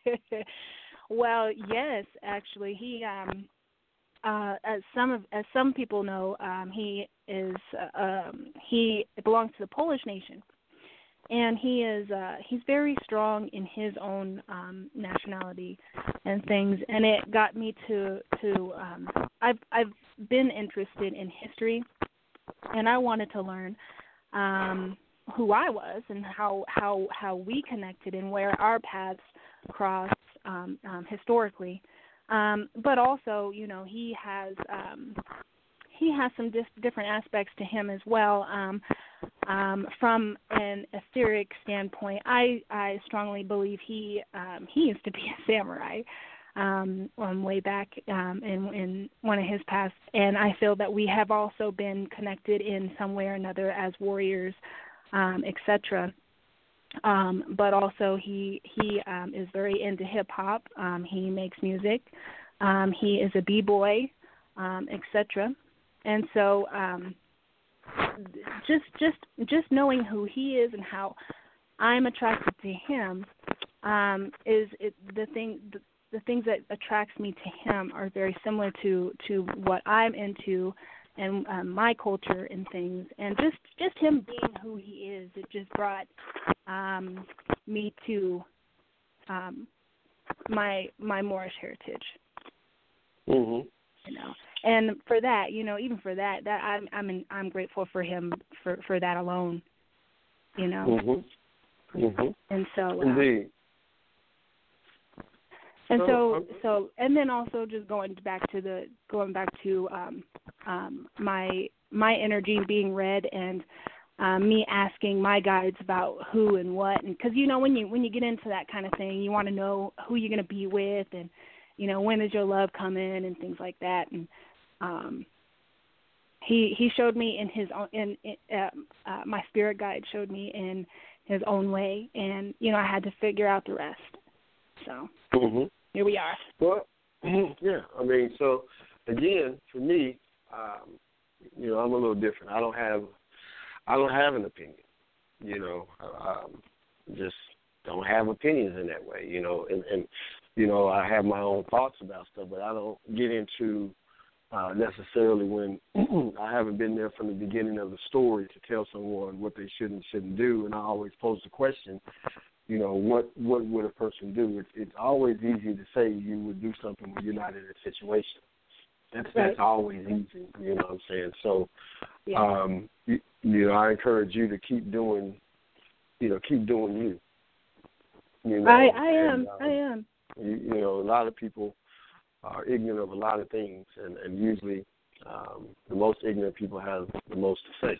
Well, yes, actually, he um uh as some of as some people know, um he is uh, um he belongs to the Polish nation. And he is uh he's very strong in his own um nationality and things and it got me to to um I've I've been interested in history and I wanted to learn um who I was and how how how we connected and where our paths crossed um, um, historically. Um, but also, you know, he has um, he has some dis- different aspects to him as well. Um, um, from an etheric standpoint, I I strongly believe he um, he used to be a samurai um, um, way back um, in, in one of his past, and I feel that we have also been connected in some way or another as warriors, um, etc um, but also he he um, is very into hip hop. Um, he makes music. Um, he is a b boy, um, etc. And so um, just just just knowing who he is and how I'm attracted to him um, is it, the thing. The, the things that attracts me to him are very similar to to what I'm into and um, my culture and things, and just just him being who he is, it just brought um, me to um, my my Moorish heritage. Mhm. You know, and for that, you know, even for that, that I'm I'm in, I'm grateful for him for for that alone. You know. Mhm. Mhm. And so. Uh, Indeed. And so, so, and then also just going back to the going back to um, um, my my energy being read and um, me asking my guides about who and what, and because you know when you when you get into that kind of thing, you want to know who you're going to be with, and you know when does your love come in and things like that, and um, he he showed me in his own in, in uh, uh, my spirit guide showed me in his own way, and you know I had to figure out the rest. So. Mm-hmm here we are. Well, yeah, I mean, so again, for me, um, you know, I'm a little different. I don't have, I don't have an opinion. You know, um, just don't have opinions in that way. You know, and and you know, I have my own thoughts about stuff, but I don't get into uh, necessarily when I haven't been there from the beginning of the story to tell someone what they should and shouldn't do. And I always pose the question, you know, what what would a person do? It's it's always easy to say you would do something when you're not in a situation. That's right. that's always easy. You know what I'm saying? So, yeah. um, you, you know, I encourage you to keep doing, you know, keep doing you. You know, I I and, am um, I am. You, you know, a lot of people are ignorant of a lot of things, and and usually um, the most ignorant people have the most to say.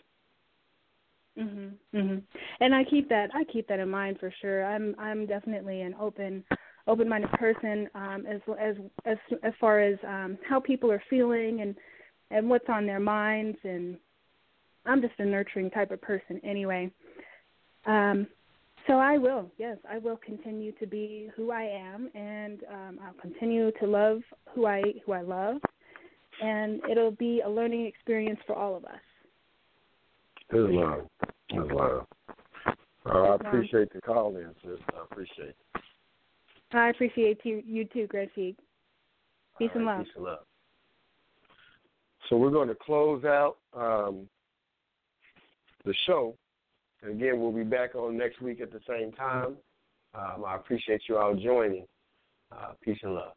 Mhm. Mhm. And I keep that I keep that in mind for sure. I'm I'm definitely an open open-minded person um as as as as far as um how people are feeling and and what's on their minds and I'm just a nurturing type of person anyway. Um so I will, yes, I will continue to be who I am and um I'll continue to love who I who I love and it'll be a learning experience for all of us. Good love. Good love. Uh, I appreciate the call in, sis. I appreciate it. I appreciate you you too, Gracie. Peace All and love. Peace and love. So we're going to close out um, the show. And again, we'll be back on next week at the same time. Um, I appreciate you all joining. Uh, peace and love.